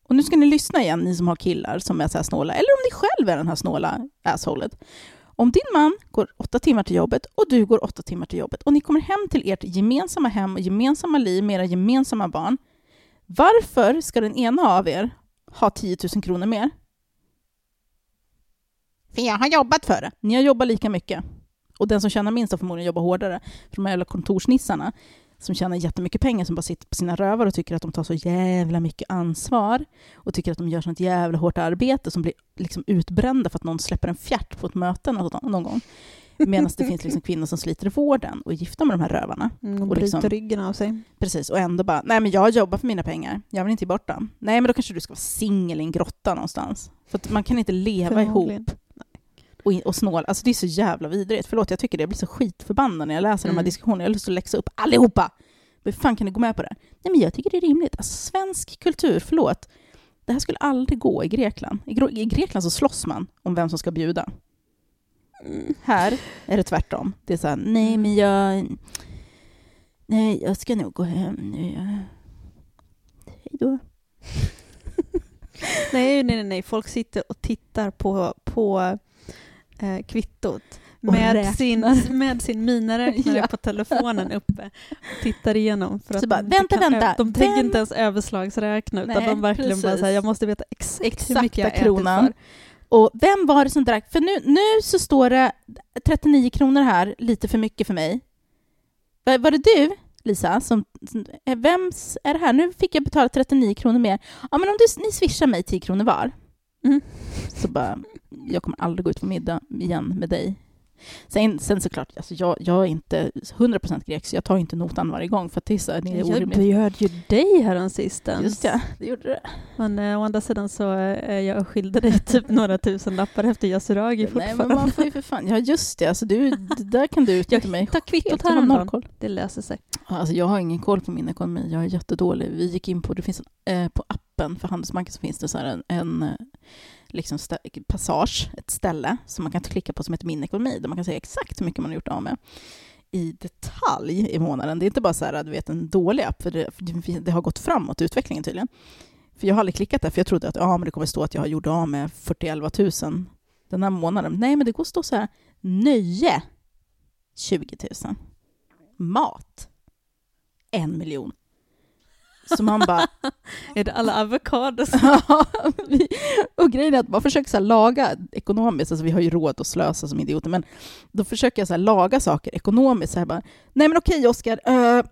Speaker 1: och nu ska ni lyssna igen, ni som har killar som är så här snåla, eller om ni själv är den här snåla assholet. Om din man går åtta timmar till jobbet och du går åtta timmar till jobbet och ni kommer hem till ert gemensamma hem och gemensamma liv med era gemensamma barn. Varför ska den ena av er ha 10 000 kronor mer? För jag har jobbat för det. Ni har jobbat lika mycket. Och den som tjänar minst har förmodligen jobbat hårdare. För de här jävla kontorsnissarna som tjänar jättemycket pengar som bara sitter på sina rövar och tycker att de tar så jävla mycket ansvar och tycker att de gör sånt jävla hårt arbete som blir liksom utbrända för att någon släpper en fjärt på ett möte någon gång. Medan det <laughs> finns liksom kvinnor som sliter i vården och är gifta med de här rövarna.
Speaker 2: Mm, och
Speaker 1: Och
Speaker 2: bryter
Speaker 1: liksom-
Speaker 2: ryggen av sig.
Speaker 1: Precis, och ändå bara, nej men jag jobbar för mina pengar, jag vill inte ge bort dem. Nej men då kanske du ska vara singel i en grotta någonstans. För man kan inte leva ihop. Och, och snål. Alltså det är så jävla vidrigt. Förlåt, jag tycker det. Jag blir så skitförbannad när jag läser de här
Speaker 2: Mm.
Speaker 1: diskussionerna. Jag har lust att läxa upp allihopa. Hur fan kan ni gå med på det? Nej men jag tycker det är rimligt. Alltså svensk kultur, förlåt. det här skulle aldrig gå i Grekland. I, I Grekland så slåss man om vem som ska bjuda.
Speaker 2: Mm.
Speaker 1: Här är det tvärtom. Det är så här, nej men jag... Nej, jag ska nog gå hem nu. Hej då. <laughs>
Speaker 2: Nej, nej, nej. Folk sitter och tittar på, på eh, kvittot med sin, med sin miniräknare <laughs>
Speaker 1: Ja.
Speaker 2: på telefonen uppe och tittar igenom. För
Speaker 1: Så
Speaker 2: att
Speaker 1: bara,
Speaker 2: de
Speaker 1: vänta,
Speaker 2: kan-
Speaker 1: vänta,
Speaker 2: De tänker inte ens överslagsräkna, utan de verkligen bara
Speaker 1: precis.
Speaker 2: säger jag måste veta exakt, hur
Speaker 1: Exakta
Speaker 2: mycket jag
Speaker 1: kronan.
Speaker 2: ätit
Speaker 1: Och vem var det som drack? För nu, nu så står det 39 kronor här, lite för mycket för mig. Var, var det du, Lisa? Som, som, eh, vems är det här? Nu fick jag betala 39 kronor mer. Ja, men om du, ni swishar mig 10 kronor var.
Speaker 2: Mm.
Speaker 1: Så bara, jag kommer aldrig gå ut på middag igen med dig. Sen, sen såklart, alltså jag, jag är inte 100% grek, så jag tar inte notan varje gång, för att det är, så, det är
Speaker 2: Jag
Speaker 1: orimligt.
Speaker 2: bjöd ju dig häromsistens.
Speaker 1: Just ja, det gjorde det.
Speaker 2: Men eh, å andra sidan så eh, jag skilde dig <laughs> typ några tusen lappar efter Yasuragi
Speaker 1: Nej,
Speaker 2: fortfarande.
Speaker 1: men man får ju för fan, ja just det, alltså du, det där kan du <laughs> utnyttja mig
Speaker 2: kvittot
Speaker 1: jag har
Speaker 2: häromdagen. Det löser sig.
Speaker 1: Alltså jag har ingen koll på min ekonomi, jag är jättedålig. Vi gick in på, det finns en, eh, på appen för Handelsbanken så finns det så här en, en eh, liksom passage, ett ställe som man kan klicka på som heter Min ekonomi, där man kan se exakt hur mycket man har gjort av med i detalj i månaden. Det är inte bara så här, du vet, en dålig app, för det, för det- har gått framåt, i utvecklingen tydligen. För jag har aldrig klickat där, för jag trodde att ja, men det kommer stå att jag har gjort av med 40 000 den här månaden. Nej, men det går att stå så här, nöje 20 000. Mat en miljon. Så man bara... <laughs>
Speaker 2: Är det alla avokados? <laughs>
Speaker 1: Och grejen är att man försöker så laga ekonomiskt, alltså vi har ju råd att slösa som idioter, men då försöker jag så laga saker ekonomiskt. Så här bara, Nej men okej Oskar, eh,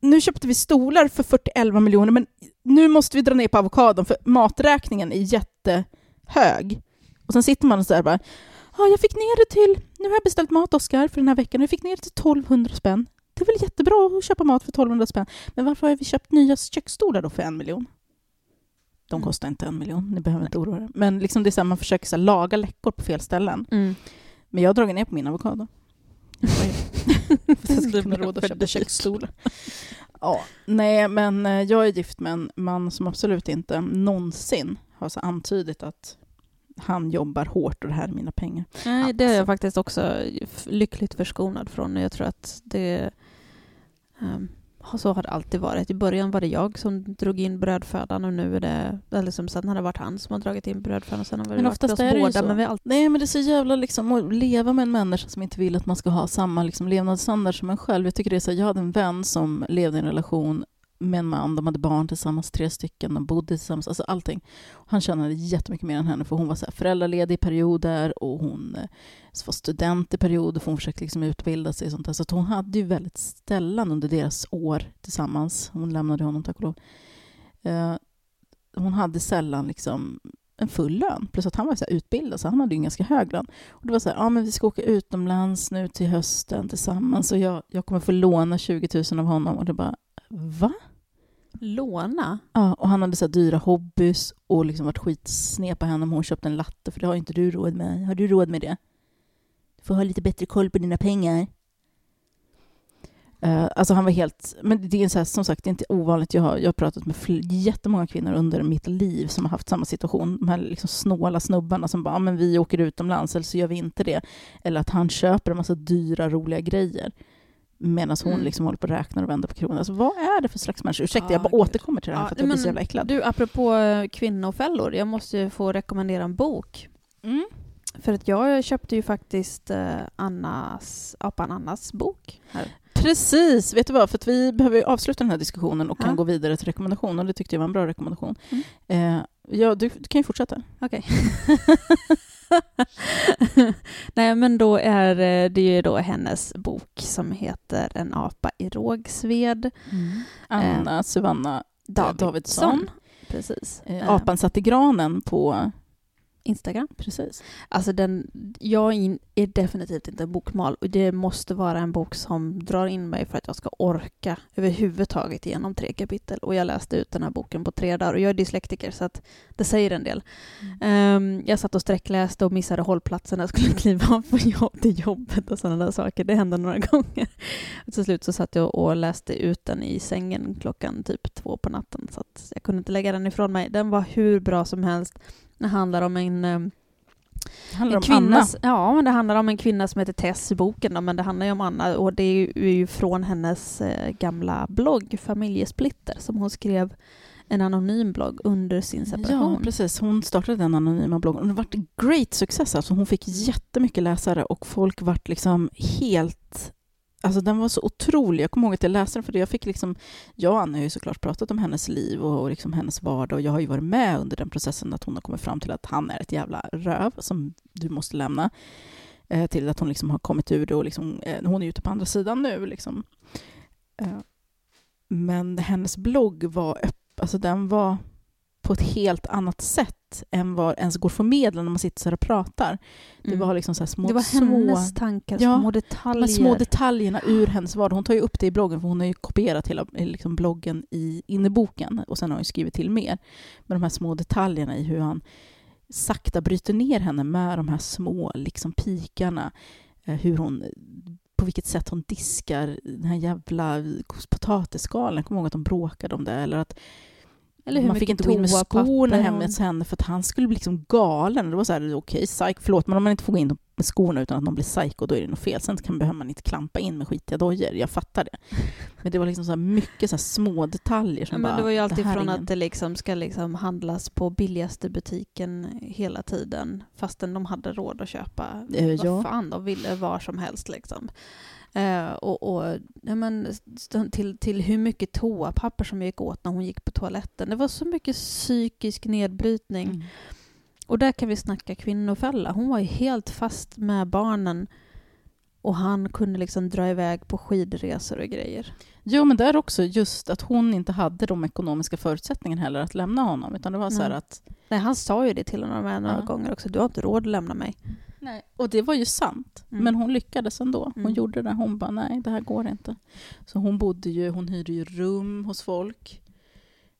Speaker 1: nu köpte vi stolar för 41 miljoner, men nu måste vi dra ner på avokadon för maträkningen är jättehög. Och sen sitter man och så här bara, ja jag fick ner det till, nu har jag beställt mat Oskar för den här veckan, jag fick ner det till 1200 spänn. Det är väl jättebra att köpa mat för 1200 spänn. Men varför har vi köpt nya köksstolar då för en miljon? De
Speaker 2: Mm.
Speaker 1: kostar inte en miljon, ni behöver inte oroa er. Men liksom det är så här, man försöker så här, laga läckor på fel ställen.
Speaker 2: Mm.
Speaker 1: Men jag har dragit ner på min avokado. <laughs> för att jag ska kunna råda att köpa köksstolar. Ja, nej, men eh, jag är gift med en man som absolut inte någonsin har så antydit att han jobbar hårt och det här är mina pengar.
Speaker 2: Nej, det är jag
Speaker 1: Alltså.
Speaker 2: faktiskt också lyckligt förskonad från. Jag tror att det... ehm, så har det alltid varit. I början var det jag som drog in brödfödan och nu är det... Eller som sen har det varit han som har dragit in brödfödan. Sen har det
Speaker 1: Men
Speaker 2: varit oss
Speaker 1: är
Speaker 2: båda. Men vi alltid...
Speaker 1: Nej, men det är så jävla liksom att leva med en människa som inte vill att man ska ha samma liksom, levnadsstandard som en själv. Jag tycker det är så, jag hade en vän som levde i en relation med en man, de hade barn tillsammans, tre stycken, de bodde tillsammans, alltså allting. Han tjänade jättemycket mer än henne för hon var så här föräldraledig i perioder och hon eh, var student i perioder för hon försökte liksom utbilda sig och sånt där. Så att hon hade ju väldigt ställan under deras år tillsammans. Hon lämnade honom tack och lov. Eh, hon hade sällan liksom en full lön. Plus att han var så här utbildad, så han hade ju en ganska hög lön. Och det var så här, ja men vi ska åka utomlands nu till hösten tillsammans och jag, jag kommer få låna 20 000 av honom. Och det bara, va?
Speaker 2: Låna?
Speaker 1: Ja, och han hade så dyra hobbys och liksom varit skitsned på henne om hon köpte en latte, för det har inte du råd med. Har du råd med det? Du får ha lite bättre koll på dina pengar. Uh, alltså han var helt, men det är så här, som sagt det är inte ovanligt. Jag har, jag har pratat med fl- jättemånga kvinnor under mitt liv som har haft samma situation. De här liksom snåla snubbarna som bara, men vi åker utomlands eller så gör vi inte det. Eller att han köper en massa dyra roliga grejer. Medan hon
Speaker 2: Mm.
Speaker 1: liksom håller på och räknar och vänder på kronan. Alltså, vad är det för slags människor? Ursäkta, jag
Speaker 2: Ah,
Speaker 1: bara
Speaker 2: gud.
Speaker 1: återkommer till det här
Speaker 2: Ja,
Speaker 1: för att jag blir så jävla äcklad.
Speaker 2: Du, apropå eh, kvinnofällor, jag måste ju få rekommendera en bok.
Speaker 1: Mm.
Speaker 2: För att jag köpte ju faktiskt eh, Annas, apan Annas bok. Här.
Speaker 1: Precis, vet du vad? För att vi behöver ju avsluta den här diskussionen och kan gå vidare till rekommendation och det tyckte jag var en bra rekommendation.
Speaker 2: Mm.
Speaker 1: Eh, ja, du, du kan ju fortsätta.
Speaker 2: Okej. <laughs> <laughs> Nej, men då är eh, det ju då hennes bok som heter En apa i rågsved.
Speaker 1: Anna Suvanna
Speaker 2: Davidsson.
Speaker 1: Davidsson.
Speaker 2: Precis.
Speaker 1: Eh,
Speaker 2: Eh,
Speaker 1: apan satt i granen på
Speaker 2: Instagram.
Speaker 1: Precis.
Speaker 2: Alltså den, jag är in- är definitivt inte en bokmal och det måste vara en bok som drar in mig för att jag ska orka överhuvudtaget genom tre kapitel. Och jag läste ut den här boken på tre dagar och jag är dyslektiker så att det säger en del. Ehm, jag satt och sträckläste och missade hållplatsen när jag skulle <laughs> kliva av på jobb, till jobbet och sådana där saker. Det hände några <laughs> gånger. Och till slut så satt jag och läste ut den i sängen klockan typ två på natten så att jag kunde inte lägga den ifrån mig. Den var hur bra som helst. Det handlar om en ehm,
Speaker 1: Det handlar
Speaker 2: en
Speaker 1: om
Speaker 2: kvinnas,
Speaker 1: Anna.
Speaker 2: Ja, men det handlar om en kvinna som heter Tess i boken, då, men det handlar ju om Anna och det är ju, är ju från hennes eh, gamla blogg Familjesplitter som hon skrev en anonym blogg under sin
Speaker 1: Ja,
Speaker 2: separation.
Speaker 1: precis. Hon startade den anonyma bloggen. och Det var en great success. Alltså hon fick jättemycket läsare och folk vart liksom helt... Alltså den var så otrolig. Jag kommer ihåg att jag läste den för det. Jag fick liksom... Jag och Anna har ju såklart pratat om hennes liv och, och liksom hennes vardag och jag har ju varit med under den processen att hon har kommit fram till att han är ett jävla röv som du måste lämna. Eh, till att hon liksom har kommit ur det och liksom, eh, hon är ute på andra sidan nu. Liksom. Eh, men hennes blogg var öppen alltså den var på ett helt annat sätt än vad ens går att förmedla när man sitter så här och pratar. Det
Speaker 2: Mm.
Speaker 1: var liksom så här små,
Speaker 2: det var
Speaker 1: små,
Speaker 2: hennes tankar,
Speaker 1: Ja,
Speaker 2: små
Speaker 1: de
Speaker 2: detaljer.
Speaker 1: här små detaljerna ur hennes vardag. Hon tar ju upp det i bloggen, för hon har ju kopierat hela eh, liksom, bloggen i, in i boken och sen har hon skrivit till mer. Men de här små detaljerna i hur han sakta bryter ner henne med de här små liksom, pikarna. Eh, hur hon, på vilket sätt hon diskar den här jävla potatisskalen. Jag kommer ihåg att de bråkade om det. Eller att
Speaker 2: Eller hur
Speaker 1: man fick inte gå in med skorna hemma hos henne för att han skulle bli liksom galen. Det var så här, okej, psyk, förlåt, men om man inte får gå in med skorna utan att någon blir psycho, då är det något fel. Sen kan, behöver man inte klampa in med skitiga dojor, jag fattar det. <laughs> Men det var liksom så här mycket så här små detaljer
Speaker 2: Ja,
Speaker 1: som
Speaker 2: men
Speaker 1: bara,
Speaker 2: det var ju alltid från
Speaker 1: ingen-
Speaker 2: att det liksom ska liksom handlas på billigaste butiken hela tiden fastän de hade råd att köpa
Speaker 1: Eh,
Speaker 2: vad
Speaker 1: ja.
Speaker 2: fan de ville var som helst. Liksom. Eh, och och ja, men, till, till hur mycket toapapper som gick åt när hon gick på toaletten. Det var så mycket psykisk nedbrytning.
Speaker 1: Mm.
Speaker 2: Och där kan vi snacka kvinnofälla. Hon var ju helt fast med barnen och han kunde liksom dra iväg på skidresor och grejer.
Speaker 1: Jo, men där också just att hon inte hade de ekonomiska förutsättningarna heller att lämna honom, utan det var så att
Speaker 2: Nej, han sa ju det till med några
Speaker 1: Ja.
Speaker 2: gånger också. Du har inte råd att lämna mig.
Speaker 1: Nej. Och det var ju sant.
Speaker 2: Mm.
Speaker 1: Men hon lyckades ändå. Hon
Speaker 2: Mm.
Speaker 1: gjorde det. Hon bara, nej, det här går inte. Så hon bodde ju, hon hyrde ju rum hos folk.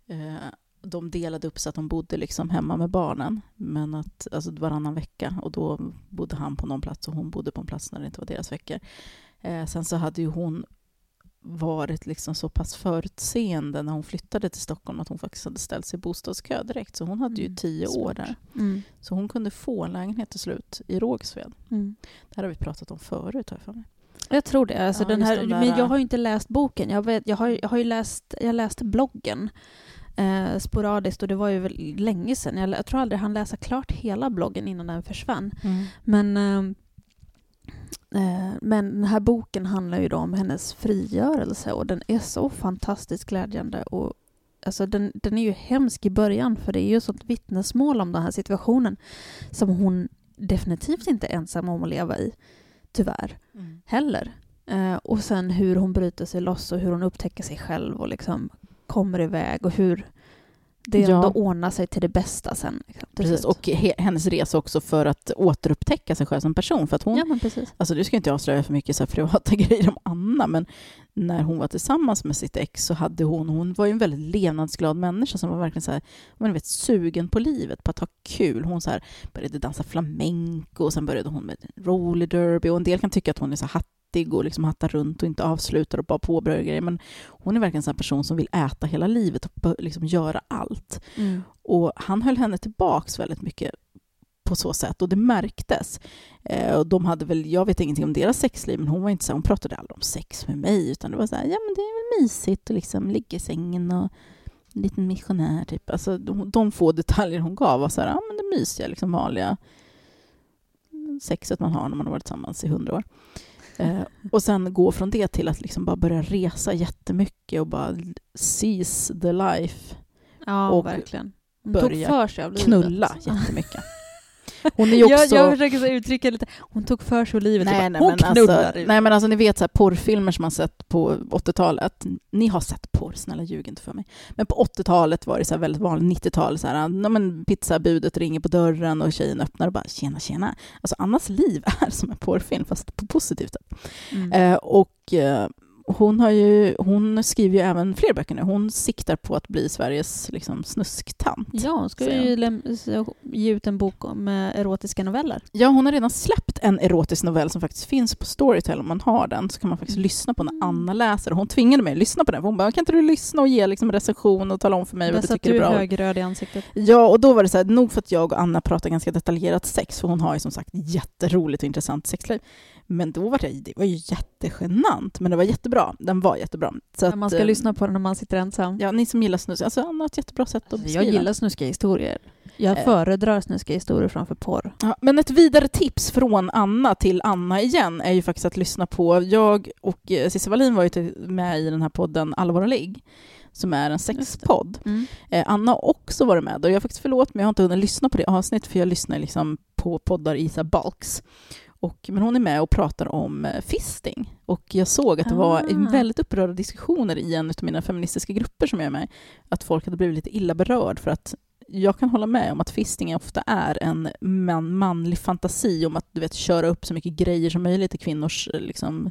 Speaker 1: Eh, de delade upp så att de bodde liksom hemma med barnen. Men att, alltså varannan vecka. Och då bodde han på någon plats och hon bodde på en plats när det inte var deras veckor. Eh, sen så hade ju hon varit liksom så pass förutseende när hon flyttade till Stockholm att hon faktiskt hade ställt sig i bostadskö direkt. Så hon hade ju
Speaker 2: Mm,
Speaker 1: tio år
Speaker 2: smart.
Speaker 1: där.
Speaker 2: Mm.
Speaker 1: Så hon kunde få en lägenhet till slut i Rågsved.
Speaker 2: Mm.
Speaker 1: Det här har vi pratat om förut, har jag för mig.
Speaker 2: Jag tror det. Alltså
Speaker 1: Ja,
Speaker 2: den här,
Speaker 1: de där-
Speaker 2: Men jag har ju inte läst boken. Jag, vet, jag, har, jag har läst, jag läste bloggen eh, sporadiskt och det var ju väl länge sedan. Jag, jag tror aldrig han läsa klart hela bloggen innan den försvann. Men, eh, eh, men den här boken handlar ju då om hennes frigörelse och den är så fantastiskt glädjande. Och, alltså den, den är ju hemsk i början för det är ju sånt vittnesmål om den här situationen som hon definitivt inte är ensam om att leva i, tyvärr
Speaker 1: Mm.
Speaker 2: heller. Eh, och sen hur hon bryter sig loss och hur hon upptäcker sig själv och liksom kommer iväg och hur det
Speaker 1: Ja.
Speaker 2: ändå ordnar sig till det bästa sen. Liksom,
Speaker 1: Precis,
Speaker 2: slut.
Speaker 1: och he- hennes resa också för att återupptäcka sig själv som person. För att hon,
Speaker 2: ja, men precis.
Speaker 1: alltså du ska inte avslöja för mycket så här privata <laughs> grejer om Anna, men när hon var tillsammans med sitt ex så hade hon, hon var ju en väldigt levnadsglad människa som var verkligen så här, man vet, sugen på livet, på att ha kul. Hon så här började dansa flamenco och sen började hon med roller derby och en del kan tycka att hon är så hattig och liksom hattar runt och inte avslutar och bara påbörjar grejer. Men hon är verkligen en sån person som vill äta hela livet och liksom göra allt.
Speaker 2: Mm.
Speaker 1: Och han höll henne tillbaks väldigt mycket på så sätt och det märktes. Eh, och de hade väl, jag vet ingenting om deras sexliv, men hon var inte så, hon pratade aldrig om sex med mig, utan det var så här, ja men det är väl mysigt att liksom ligga i sängen och en liten missionär typ. Alltså de, de få detaljer hon gav var så här, ja men det mysiga, liksom vanliga sexet man har när man har varit tillsammans i hundra år. Eh, och sen gå från det till att liksom bara börja resa jättemycket och bara seize the life
Speaker 2: Ja,
Speaker 1: Och
Speaker 2: verkligen. Hon
Speaker 1: börja
Speaker 2: tog för sig av livet.
Speaker 1: knulla jättemycket. Hon är ju också...
Speaker 2: jag, jag försöker uttrycka lite, hon tog för sig livet.
Speaker 1: Nej,
Speaker 2: och
Speaker 1: nej,
Speaker 2: hon
Speaker 1: men
Speaker 2: knullar
Speaker 1: alltså,
Speaker 2: ut.
Speaker 1: nej men alltså ni vet så här, porrfilmer som man sett på 80-talet. Ni har sett porr, snälla ljug inte för mig. Men på 80-talet var det så här väldigt vanligt, 90-tal, så här, ja, men pizzabudet ringer på dörren och tjejen öppnar och bara tjena tjena. Alltså Annas liv är som en porrfilm fast på positivt sätt.
Speaker 2: Mm.
Speaker 1: Eh, och eh, hon, har ju, hon skriver ju även fler böcker nu. Hon siktar på att bli Sveriges liksom, snusktant.
Speaker 2: Ja, hon ska ju ge ut en bok om eh, erotiska noveller.
Speaker 1: Ja, hon har redan släppt en erotisk novell som faktiskt finns på Storytel. Om man har den så kan man faktiskt lyssna på när Anna läser. Hon tvingade mig att lyssna på den. Hon bara, kan inte du lyssna och ge liksom recension och tala om för mig vad
Speaker 2: Där
Speaker 1: du
Speaker 2: satt
Speaker 1: tycker är
Speaker 2: du
Speaker 1: bra?
Speaker 2: högröd i ansiktet.
Speaker 1: Ja, och då var det så här, nog för att jag och Anna pratar ganska detaljerat sex, för hon har ju som sagt jätteroligt och intressant sexliv. Men då var det, det var ju jättegenant, men det var jättebra. Den var jättebra. Så att,
Speaker 2: man ska
Speaker 1: eh,
Speaker 2: lyssna på den när man sitter ensam.
Speaker 1: Ja, ni som gillar snus, alltså Anna har ett jättebra sätt att
Speaker 2: Alltså,
Speaker 1: beskriva.
Speaker 2: jag gillar snuskiga historier. Jag
Speaker 1: Eh.
Speaker 2: föredrar snuskiga historier framför porr.
Speaker 1: Ja, men ett vidare tips från Anna till Anna igen är ju faktiskt att lyssna på, jag och eh, Cissi Wallin var ju med i den här podden ligg, som är en sexpodd.
Speaker 2: Mm.
Speaker 1: Eh, Anna har också varit med och jag har faktiskt förlåt men jag har inte hunnit lyssna på det avsnittet för jag lyssnar liksom på poddar i så bulks. Och, men hon är med och pratar om eh, fisting. Och jag såg att det var
Speaker 2: Ah.
Speaker 1: väldigt upprörda diskussioner i en av mina feministiska grupper som jag är med. Att folk hade blivit lite illa berörd för att jag kan hålla med om att fisting ofta är en man, manlig fantasi om att du vet, köra upp så mycket grejer som möjligt i kvinnors eh, liksom,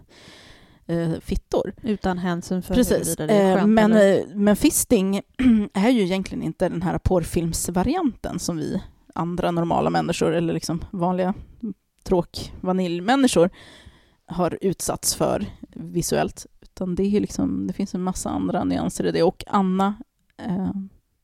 Speaker 1: eh, fittor.
Speaker 2: Utan hänsyn för
Speaker 1: Precis,
Speaker 2: det är
Speaker 1: eh,
Speaker 2: skönt
Speaker 1: men,
Speaker 2: eller...
Speaker 1: men fisting <clears throat> är ju egentligen inte den här porrfilmsvarianten som vi andra normala människor, eller liksom vanliga tråk-vaniljmänniskor har utsatts för visuellt. Utan det, är liksom, det finns en massa andra nyanser i det. Och Anna eh,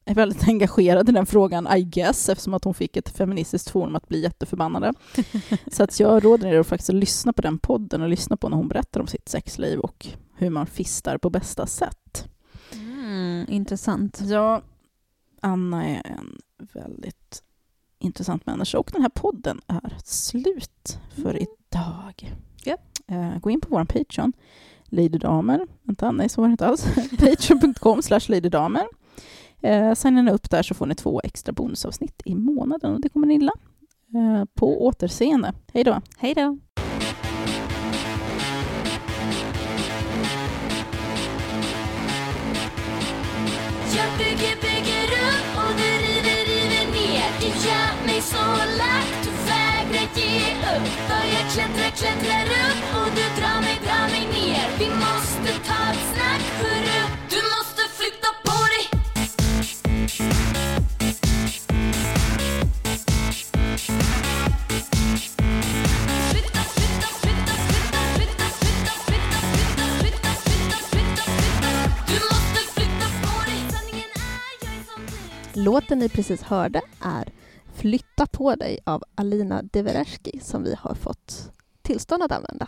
Speaker 1: är väldigt <laughs> engagerad i den frågan, I guess, eftersom att hon fick ett feministiskt forum att bli jätteförbannade. <laughs> Så att jag råder er att faktiskt lyssna på den podden och lyssna på när hon berättar om sitt sexliv och hur man fistar på bästa sätt.
Speaker 2: Mm, intressant.
Speaker 1: Ja, Anna är en väldigt intressant människa och den här podden är slut för
Speaker 2: Mm.
Speaker 1: idag.
Speaker 2: Japp.
Speaker 1: Eh, gå in på vår Patreon, Lady Damer. Vänta, nej så var det inte alls. <laughs> Patreon.com slash Lady Damer. Eh, signa upp där så får ni två extra bonusavsnitt i månaden och det kommer ni gilla. Eh, på återseende. Hej då!
Speaker 2: Hej då!
Speaker 3: Viktor, jag klättrar, klättrar upp och du drar mig, drar mig ner. Vi måste ta ett snack, hörru. Du måste flytta på dig.
Speaker 4: Låten ni precis hörde är Flytta på dig av Alina Devereski som vi har fått tillstånd att använda.